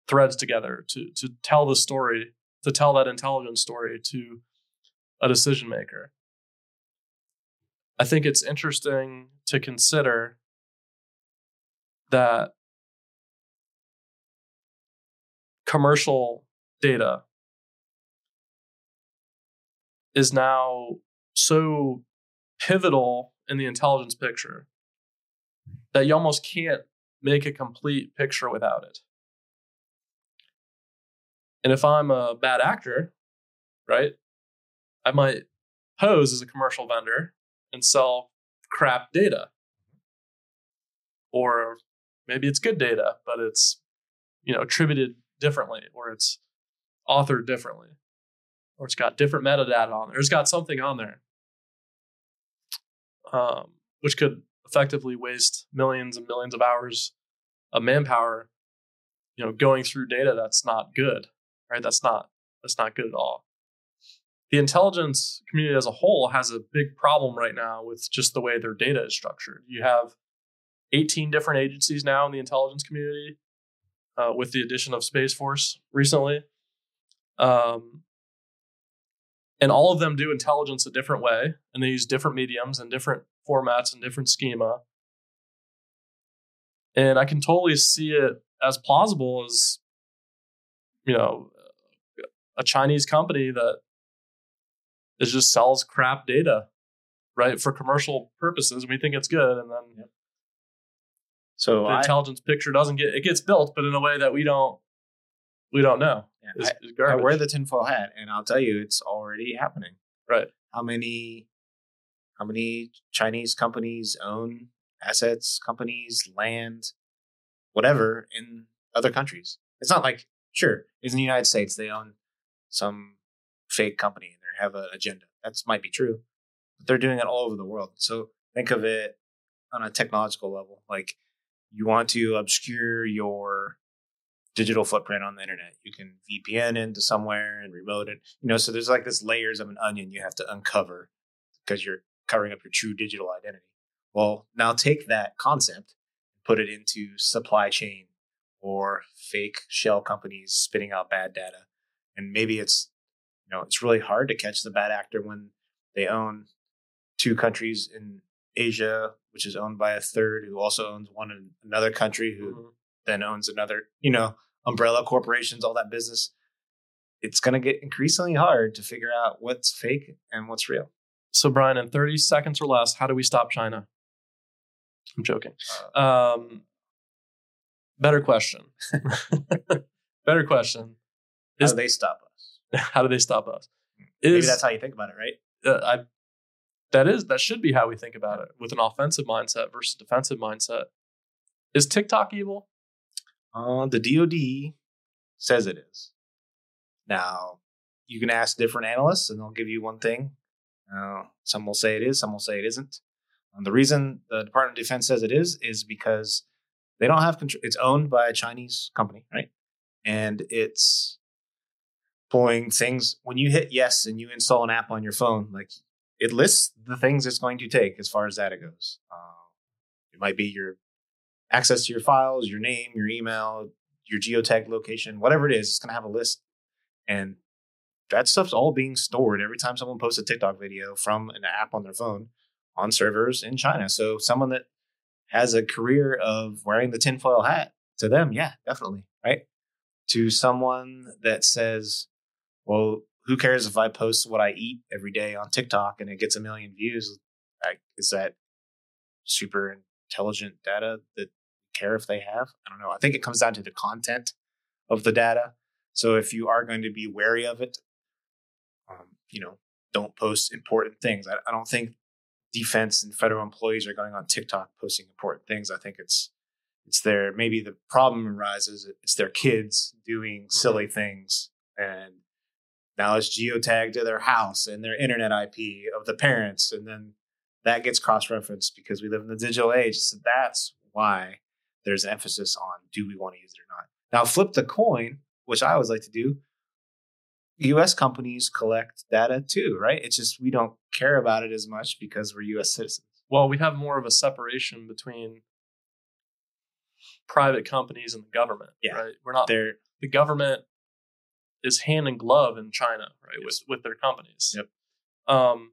threads together to to tell the story, to tell that intelligence story to a decision maker. I think it's interesting to consider that commercial data is now so pivotal in the intelligence picture that you almost can't make a complete picture without it. And if I'm a bad actor, right? I might pose as a commercial vendor and sell crap data. Or maybe it's good data, but it's you know attributed differently, or it's authored differently, or it's got different metadata on there. It's got something on there, um, which could effectively waste millions and millions of hours of manpower. You know, going through data that's not good, right? That's not that's not good at all. The intelligence community as a whole has a big problem right now with just the way their data is structured. You have 18 different agencies now in the intelligence community uh, with the addition of Space Force recently. Um, and all of them do intelligence a different way, and they use different mediums and different formats and different schema. And I can totally see it as plausible as, you know, a Chinese company that is just sells crap data, right, for commercial purposes. We think it's good, and then. So the I, intelligence picture doesn't get it gets built, but in a way that we don't we don't know. Yeah, I, I wear the tinfoil hat, and I'll tell you, it's already happening. Right. How many how many Chinese companies own assets, companies, land, whatever in other countries? It's not like sure, in the United States they own some fake company and they have an agenda. That might be true, but they're doing it all over the world. So think of it on a technological level. Like you want to obscure your digital footprint on the internet. You can VPN into somewhere and remote it. You know, so there's like this layers of an onion you have to uncover because you're covering up your true digital identity. Well, now take that concept, put it into supply chain or fake shell companies spitting out bad data. And maybe it's you know, it's really hard to catch the bad actor when they own two countries in Asia, which is owned by a third who also owns one in another country who mm-hmm. then owns another, you know, umbrella corporations, all that business. It's going to get increasingly hard to figure out what's fake and what's real. So, Bryan, in 30 seconds or less, how do we stop China? I'm joking. Uh, um, better question. *laughs* better question. Is, how do they stop us? *laughs* How do they stop us? Maybe that's how you think about it, right? Uh, I, that is that should be how we think about it with an offensive mindset versus defensive mindset. Is TikTok evil? Uh, the DoD says it is. Now, you can ask different analysts, and they'll give you one thing. Uh, some will say it is, some will say it isn't. And the reason the Department of Defense says it is is because they don't have control. It's owned by a Chinese company, right? And it's pulling things. When you hit yes and you install an app on your phone, like it lists the things it's going to take as far as data goes. Uh, it might be your access to your files, your name, your email, your geotag location, whatever it is, it's going to have a list. And that stuff's all being stored every time someone posts a TikTok video from an app on their phone on servers in China. So someone that has a career of wearing the tinfoil hat to them, yeah, definitely, right? To someone that says, well, who cares if I post what I eat every day on TikTok and it gets a million views? Like, is that super intelligent data that care if they have. I don't know. I think it comes down to the content of the data. So if you are going to be wary of it, um, you know, don't post important things. I, I, don't think defense and federal employees are going on TikTok posting important things. I think it's it's their maybe the problem arises it's their kids doing silly mm-hmm. things and now it's geotagged to their house and their internet IP of the parents and then that gets cross referenced because we live in the digital age. So that's why there's an emphasis on do we want to use it or not. Now, flip the coin, which I always like to do. US companies collect data too, right? It's just we don't care about it as much because we're US citizens. Well, we have more of a separation between private companies and the government, yeah. right? We're not there. The government is hand in glove in China, right, with with their companies. Yep. Um,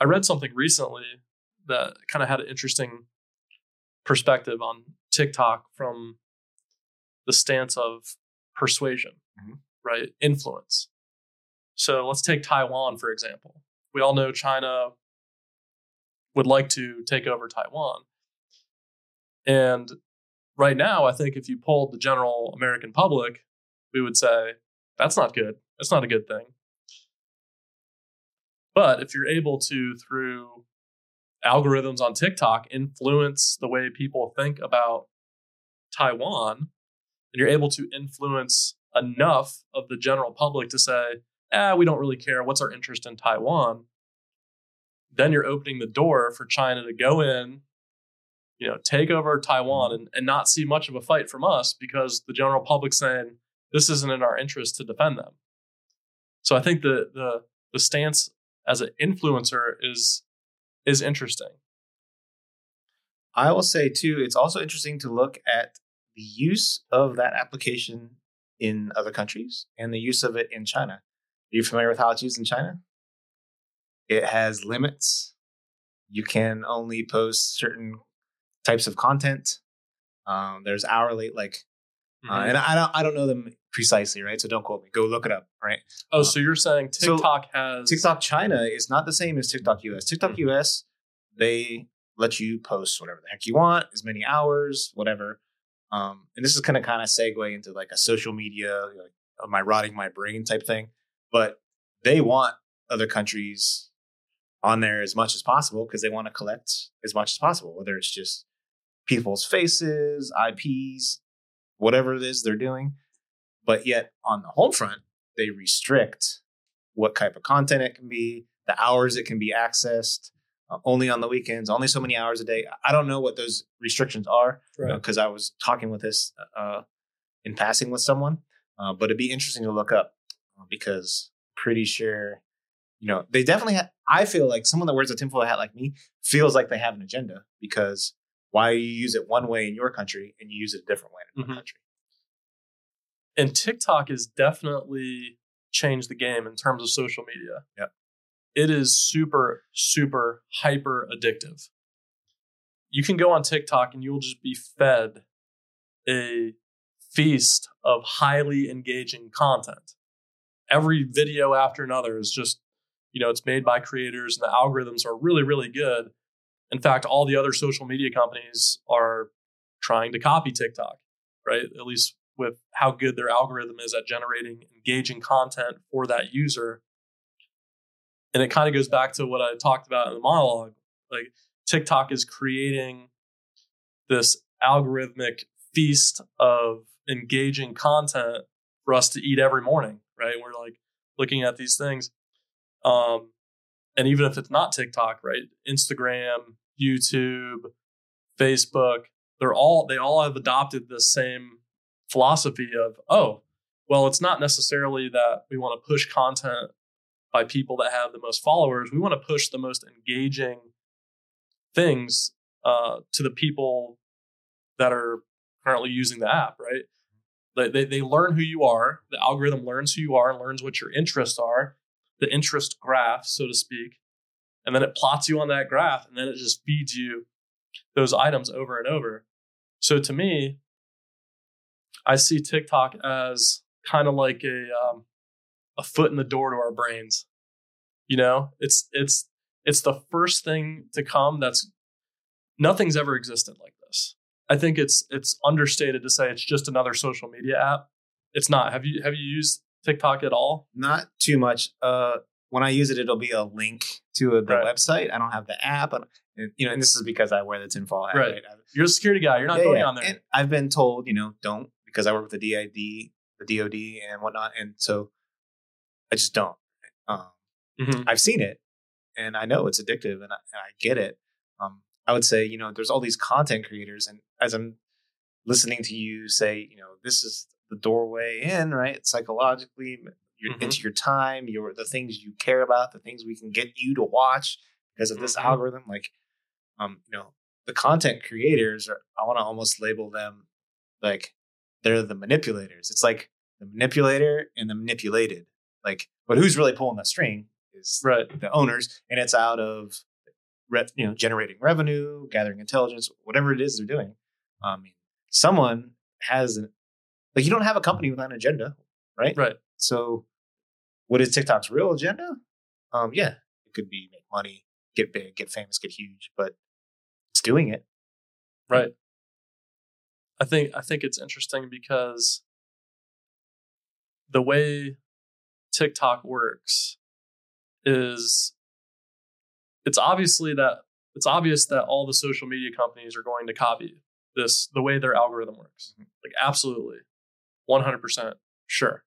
I read something recently that kind of had an interesting perspective on TikTok from the stance of persuasion, mm-hmm. right? Influence. So let's take Taiwan, for example. We all know China would like to take over Taiwan. And right now, I think if you polled the general American public, we would say, that's not good. It's not a good thing. But if you're able to, through algorithms on TikTok, influence the way people think about Taiwan, and you're able to influence enough of the general public to say, ah, we don't really care. What's our interest in Taiwan? Then you're opening the door for China to go in, you know, take over Taiwan and, and not see much of a fight from us because the general public saying this isn't in our interest to defend them. So I think the the the stance as an influencer is is interesting. I will say too, it's also interesting to look at the use of that application in other countries and the use of it in China. Are you familiar with how it's used in China? It has limits. You can only post certain types of content. Um, there's hourly, like, uh, Mhm. and I don't, I don't know them precisely, right? So don't quote me. Go look it up, right? oh, so you're saying so TikTok has TikTok China is not the same as TikTok US. TikTok Mhm. US, they let you post whatever the heck you want, as many hours, whatever. Um, and this is kind of kind of segue into like a social media, like, am I rotting my brain type thing? But they want other countries on there as much as possible because they want to collect as much as possible, whether it's just people's faces, IPs, whatever it is they're doing. But yet on the home front, they restrict what type of content it can be, the hours it can be accessed, uh, only on the weekends, only so many hours a day. I don't know what those restrictions are right. because I was talking with this uh, in passing with someone, uh, but it'd be interesting to look up uh, because pretty sure, you know, they definitely. Ha- I feel like someone that wears a tinfoil hat like me feels like they have an agenda because why you use it one way in your country and you use it a different way in another country. And TikTok has definitely changed the game in terms of social media. Yep. It is super, super hyper addictive. You can go on TikTok and you'll just be fed a feast of highly engaging content. Every video after another is just, you know, it's made by creators and the algorithms are really, really good. In fact, all the other social media companies are trying to copy TikTok, right? At least with how good their algorithm is at generating engaging content for that user. And it kind of goes back to what I talked about in the monologue. Like TikTok is creating this algorithmic feast of engaging content for us to eat every morning, right? We're like looking at these things. Um, and even if it's not TikTok, right? Instagram, YouTube, Facebook, they're all they all have adopted the same philosophy of oh well it's not necessarily that we want to push content by people that have the most followers. We want to push the most engaging things uh, to the people that are currently using the app right? They, they, they learn who you are. The algorithm learns who you are and learns what your interests are. The interest graph so to speak. And then it plots you on that graph and then it just feeds you those items over and over. So to me I see TikTok as kind of like a um, a foot in the door to our brains. You know, it's it's it's the first thing to come. That's nothing's ever existed like this. I think it's it's understated to say it's just another social media app. It's not. Have you have you used TikTok at all? Not too much. Uh, when I use it, it'll be a link to a, the Right. website. I don't have the app. I don't- and, you know, and this is because I wear the tinfoil hat. Right. Right. You're a security guy. You're not Yeah, going yeah. on there. And I've been told, you know, don't because I work with the DID, the DOD, and whatnot, and so I just don't. Um, Mhm. I've seen it, and I know it's addictive, and I, and I get it. Um, I would say, you know, there's all these content creators, and as I'm listening to you say, you know, this is the doorway in, right? Psychologically, you're Mhm. into your time, your the things you care about, the things we can get you to watch because of this Mhm. algorithm. Like, um, you know, the content creators are. I want to almost label them like they're the manipulators. It's like the manipulator and the manipulated. Like, but who's really pulling the string is right. the owners, and it's out of you know generating revenue, gathering intelligence, whatever it is they're doing. I mean, someone has an, like you don't have a company without an agenda, right? Right. So, what is TikTok's real agenda? Um, yeah, it could be make money, get big, get famous, get huge, but it's doing it. Right. I think I think it's interesting because the way TikTok works is it's obviously that it's obvious that all the social media companies are going to copy this the way their algorithm works. Mhm. Like absolutely 100% sure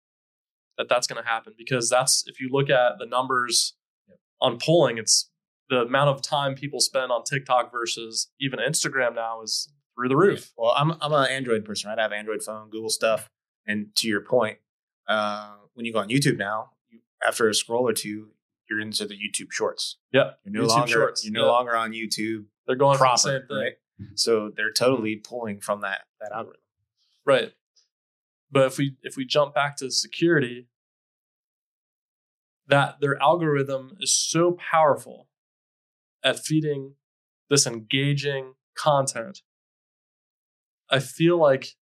that that's going to happen because that's if you look at the numbers on polling it's the amount of time people spend on TikTok versus even Instagram now is through the roof. Well, I'm I'm an Android person, right? I have Android phone, Google stuff, and to your point, uh, when you go on YouTube now, you, after a scroll or two, you're into the YouTube Shorts. Yeah. You're no YouTube longer Shorts, you're no yeah. longer on YouTube They're going for proper, the same thing. right? So they're totally pulling from that that algorithm. Right. But if we if we jump back to security, that their algorithm is so powerful at feeding this engaging content. I feel like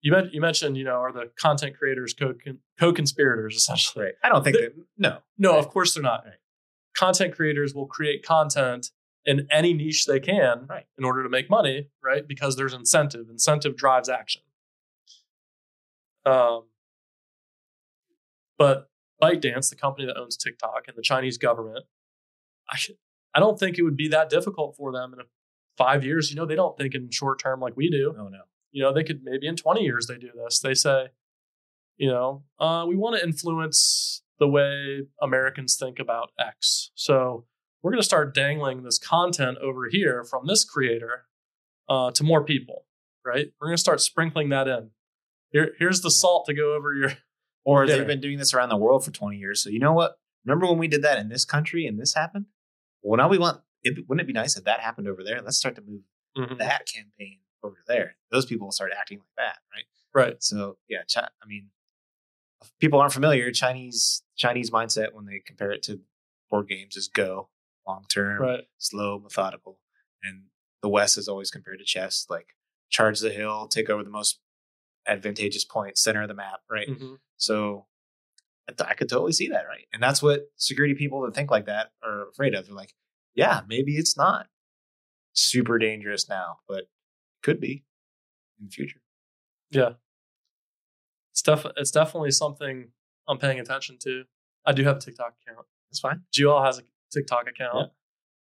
you you mentioned, you know, are the content creators co co-conspirators essentially. Right. I don't think They- that. No. No, Right. of course they're not. Right. Content creators will create content in any niche they can Right. in order to make money, right? Because there's incentive. Incentive drives action. Um, but ByteDance, the company that owns TikTok, and the Chinese government, I I don't think it would be that difficult for them in a, five years. You know, they don't think in short term like we do Oh, No. you know they could maybe in 20 years they do this they say you know uh, we want to influence the way americans think about x so we're going to start dangling this content over here from this creator uh, to more people right we're going to start sprinkling that in here, here's the Yeah. salt to go over your *laughs* Or Yeah. they've been doing this around the world for 20 years. So you know what? Remember when we did that in this country and this happened? Well, now we want. It, wouldn't it be nice if that happened over there? Let's start to move Mhm. that campaign over there. Those people will start acting like that, right? right So yeah, I mean, people aren't familiar. Chinese Chinese mindset when they compare it to board games is go long term, right slow, methodical, and the West is always compared to chess, like charge the hill, take over the most advantageous point, center of the map, right? Mhm. So I, th- I could totally see that, right? And that's what security people that think like that are afraid of. They're like, yeah, maybe it's not super dangerous now, but could be in the future. yeah it's, def- it's definitely something i'm paying attention to i do have a tiktok account That's fine. Joel has a tiktok account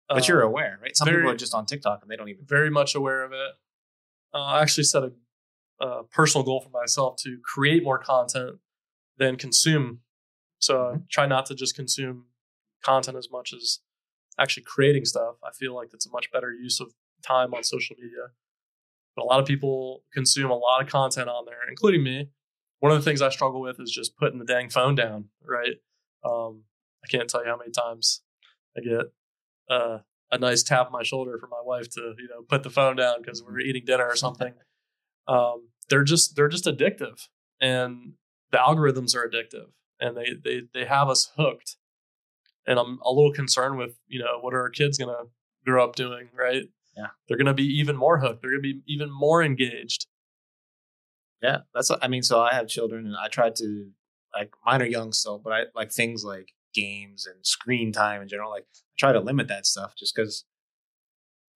But Uh, you're aware, right? Some very- people are just on TikTok and they don't even. very much aware of it. Uh, I actually set a, a personal goal for myself to create more content than consume. So I try not to just consume content as much as actually creating stuff. I feel like that's a much better use of time on social media. But a lot of people consume a lot of content on there, including me. One of the things I struggle with is just putting the dang phone down, right? Um, I can't tell you how many times I get uh, a nice tap on my shoulder from my wife to you know put the phone down because we're eating dinner or something. *laughs* Um, they're just they're just addictive, and the algorithms are addictive, and they they they have us hooked. And I'm a little concerned with you know what are our kids gonna grow up doing, right? Yeah. they're gonna be even more hooked. They're gonna be even more engaged. Yeah, that's. I mean, so I have children, and I try to like mine are young still, but I like things like games and screen time in general. Like I try to limit that stuff just because,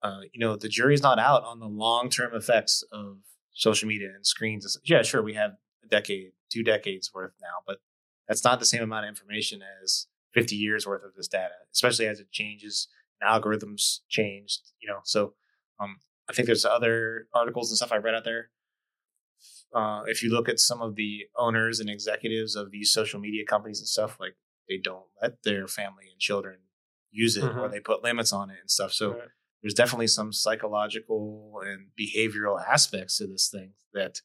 uh, you know, the jury's not out on the long term effects of social media and screens. Yeah, sure, we have a decade, two decades worth now, but that's not the same amount of information as fifty years worth of this data, especially as it changes and algorithms changed. You know, so um, I think there's other articles and stuff I read out there uh, if you look at some of the owners and executives of these social media companies and stuff, like they don't let their family and children use it or Mhm. they put limits on it and stuff. So Right. there's definitely some psychological and behavioral aspects to this thing that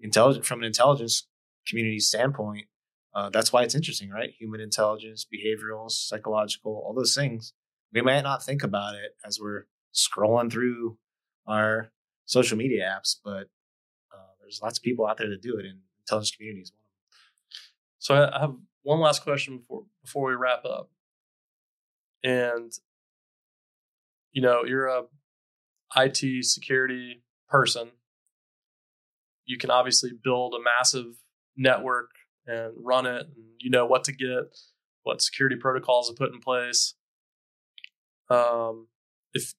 intelligent from an intelligence community standpoint, uh, that's why it's interesting, right? Human intelligence, behavioral, psychological, all those things. We might not think about it as we're scrolling through our social media apps, but uh, there's lots of people out there that do it, and intelligence them. So I have one last question before before we wrap up. And you know, you're a IT security person. You can obviously build a massive network and run it and you know what to get, what security protocols to put in place. Um if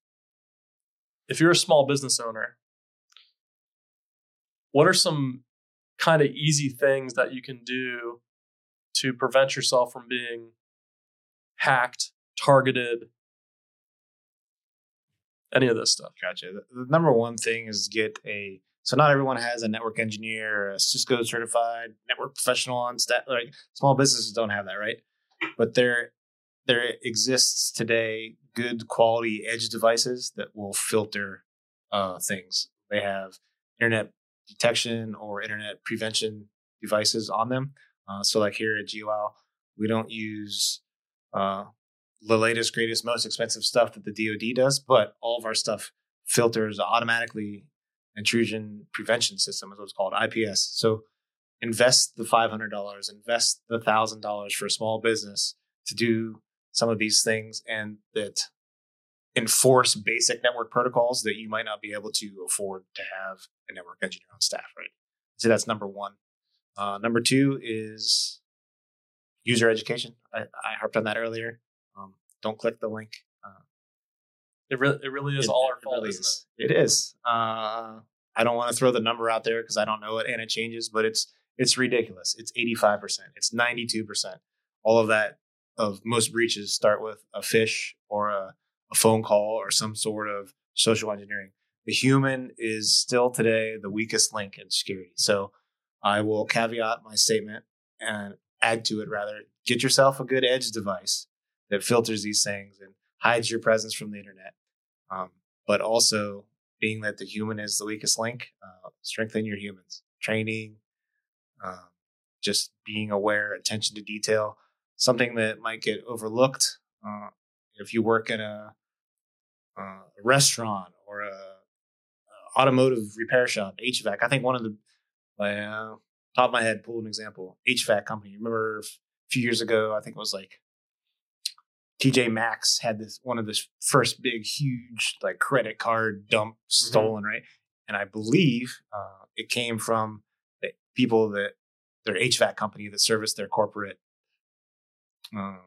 if you're a small business owner, what are some kind of easy things that you can do to prevent yourself from being hacked, targeted, any of this stuff. Gotcha. The, the number one thing is get a. So not everyone has a network engineer, a Cisco certified network professional on staff. Like small businesses don't have that, right? But there, there exists today good quality edge devices that will filter uh, things. They have intrusion detection or intrusion prevention devices on them. Uh, so, like here at GeoOwl, we don't use uh, the latest, greatest, most expensive stuff that the DoD does, but all of our stuff filters automatically. Intrusion prevention system is what's called IPS. So, invest the five hundred dollars, invest the thousand dollars for a small business to do some of these things, and that enforce basic network protocols that you might not be able to afford to have a network engineer on staff, right? So that's number one. Uh, number two is user education. I, I harped on that earlier. Um, don't click the link. It really, it really is it, all our it fault, really is. It is. Uh, I don't want to throw the number out there because I don't know it and it changes, but it's it's ridiculous. It's eighty five percent. It's ninety two percent. All of that of most breaches start with a phish or a a phone call or some sort of social engineering. The human is still today the weakest link in security. So I will caveat my statement and add to it rather. Get yourself a good edge device that filters these things and hides your presence from the internet. Um, but also, being that the human is the weakest link, uh, strengthen your humans. Training, um, just being aware, attention to detail, something that might get overlooked. Uh, if you work in a, uh, a restaurant or a, a, automotive repair shop, HVAC, I think one of the top of my head, pull an example, HVAC company. Remember a few years ago, I think it was like TJ Maxx had this one of this first big, huge like credit card dump stolen, mm-hmm. right? And I believe uh, it came from the people that their HVAC company that service their corporate uh,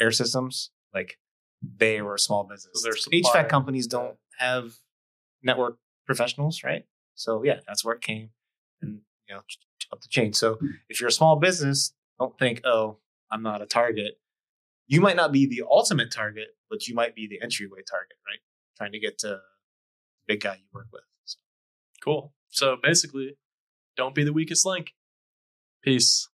air systems. Like they were a small business. So HVAC companies don't have network professionals, right? So yeah, that's where it came, and you know, up the chain. So if you're a small business, don't think, oh, I'm not a target. You might not be the ultimate target, but you might be the entryway target, right? Trying to get to the big guy you work with. So. Cool. So basically, don't be the weakest link. Peace.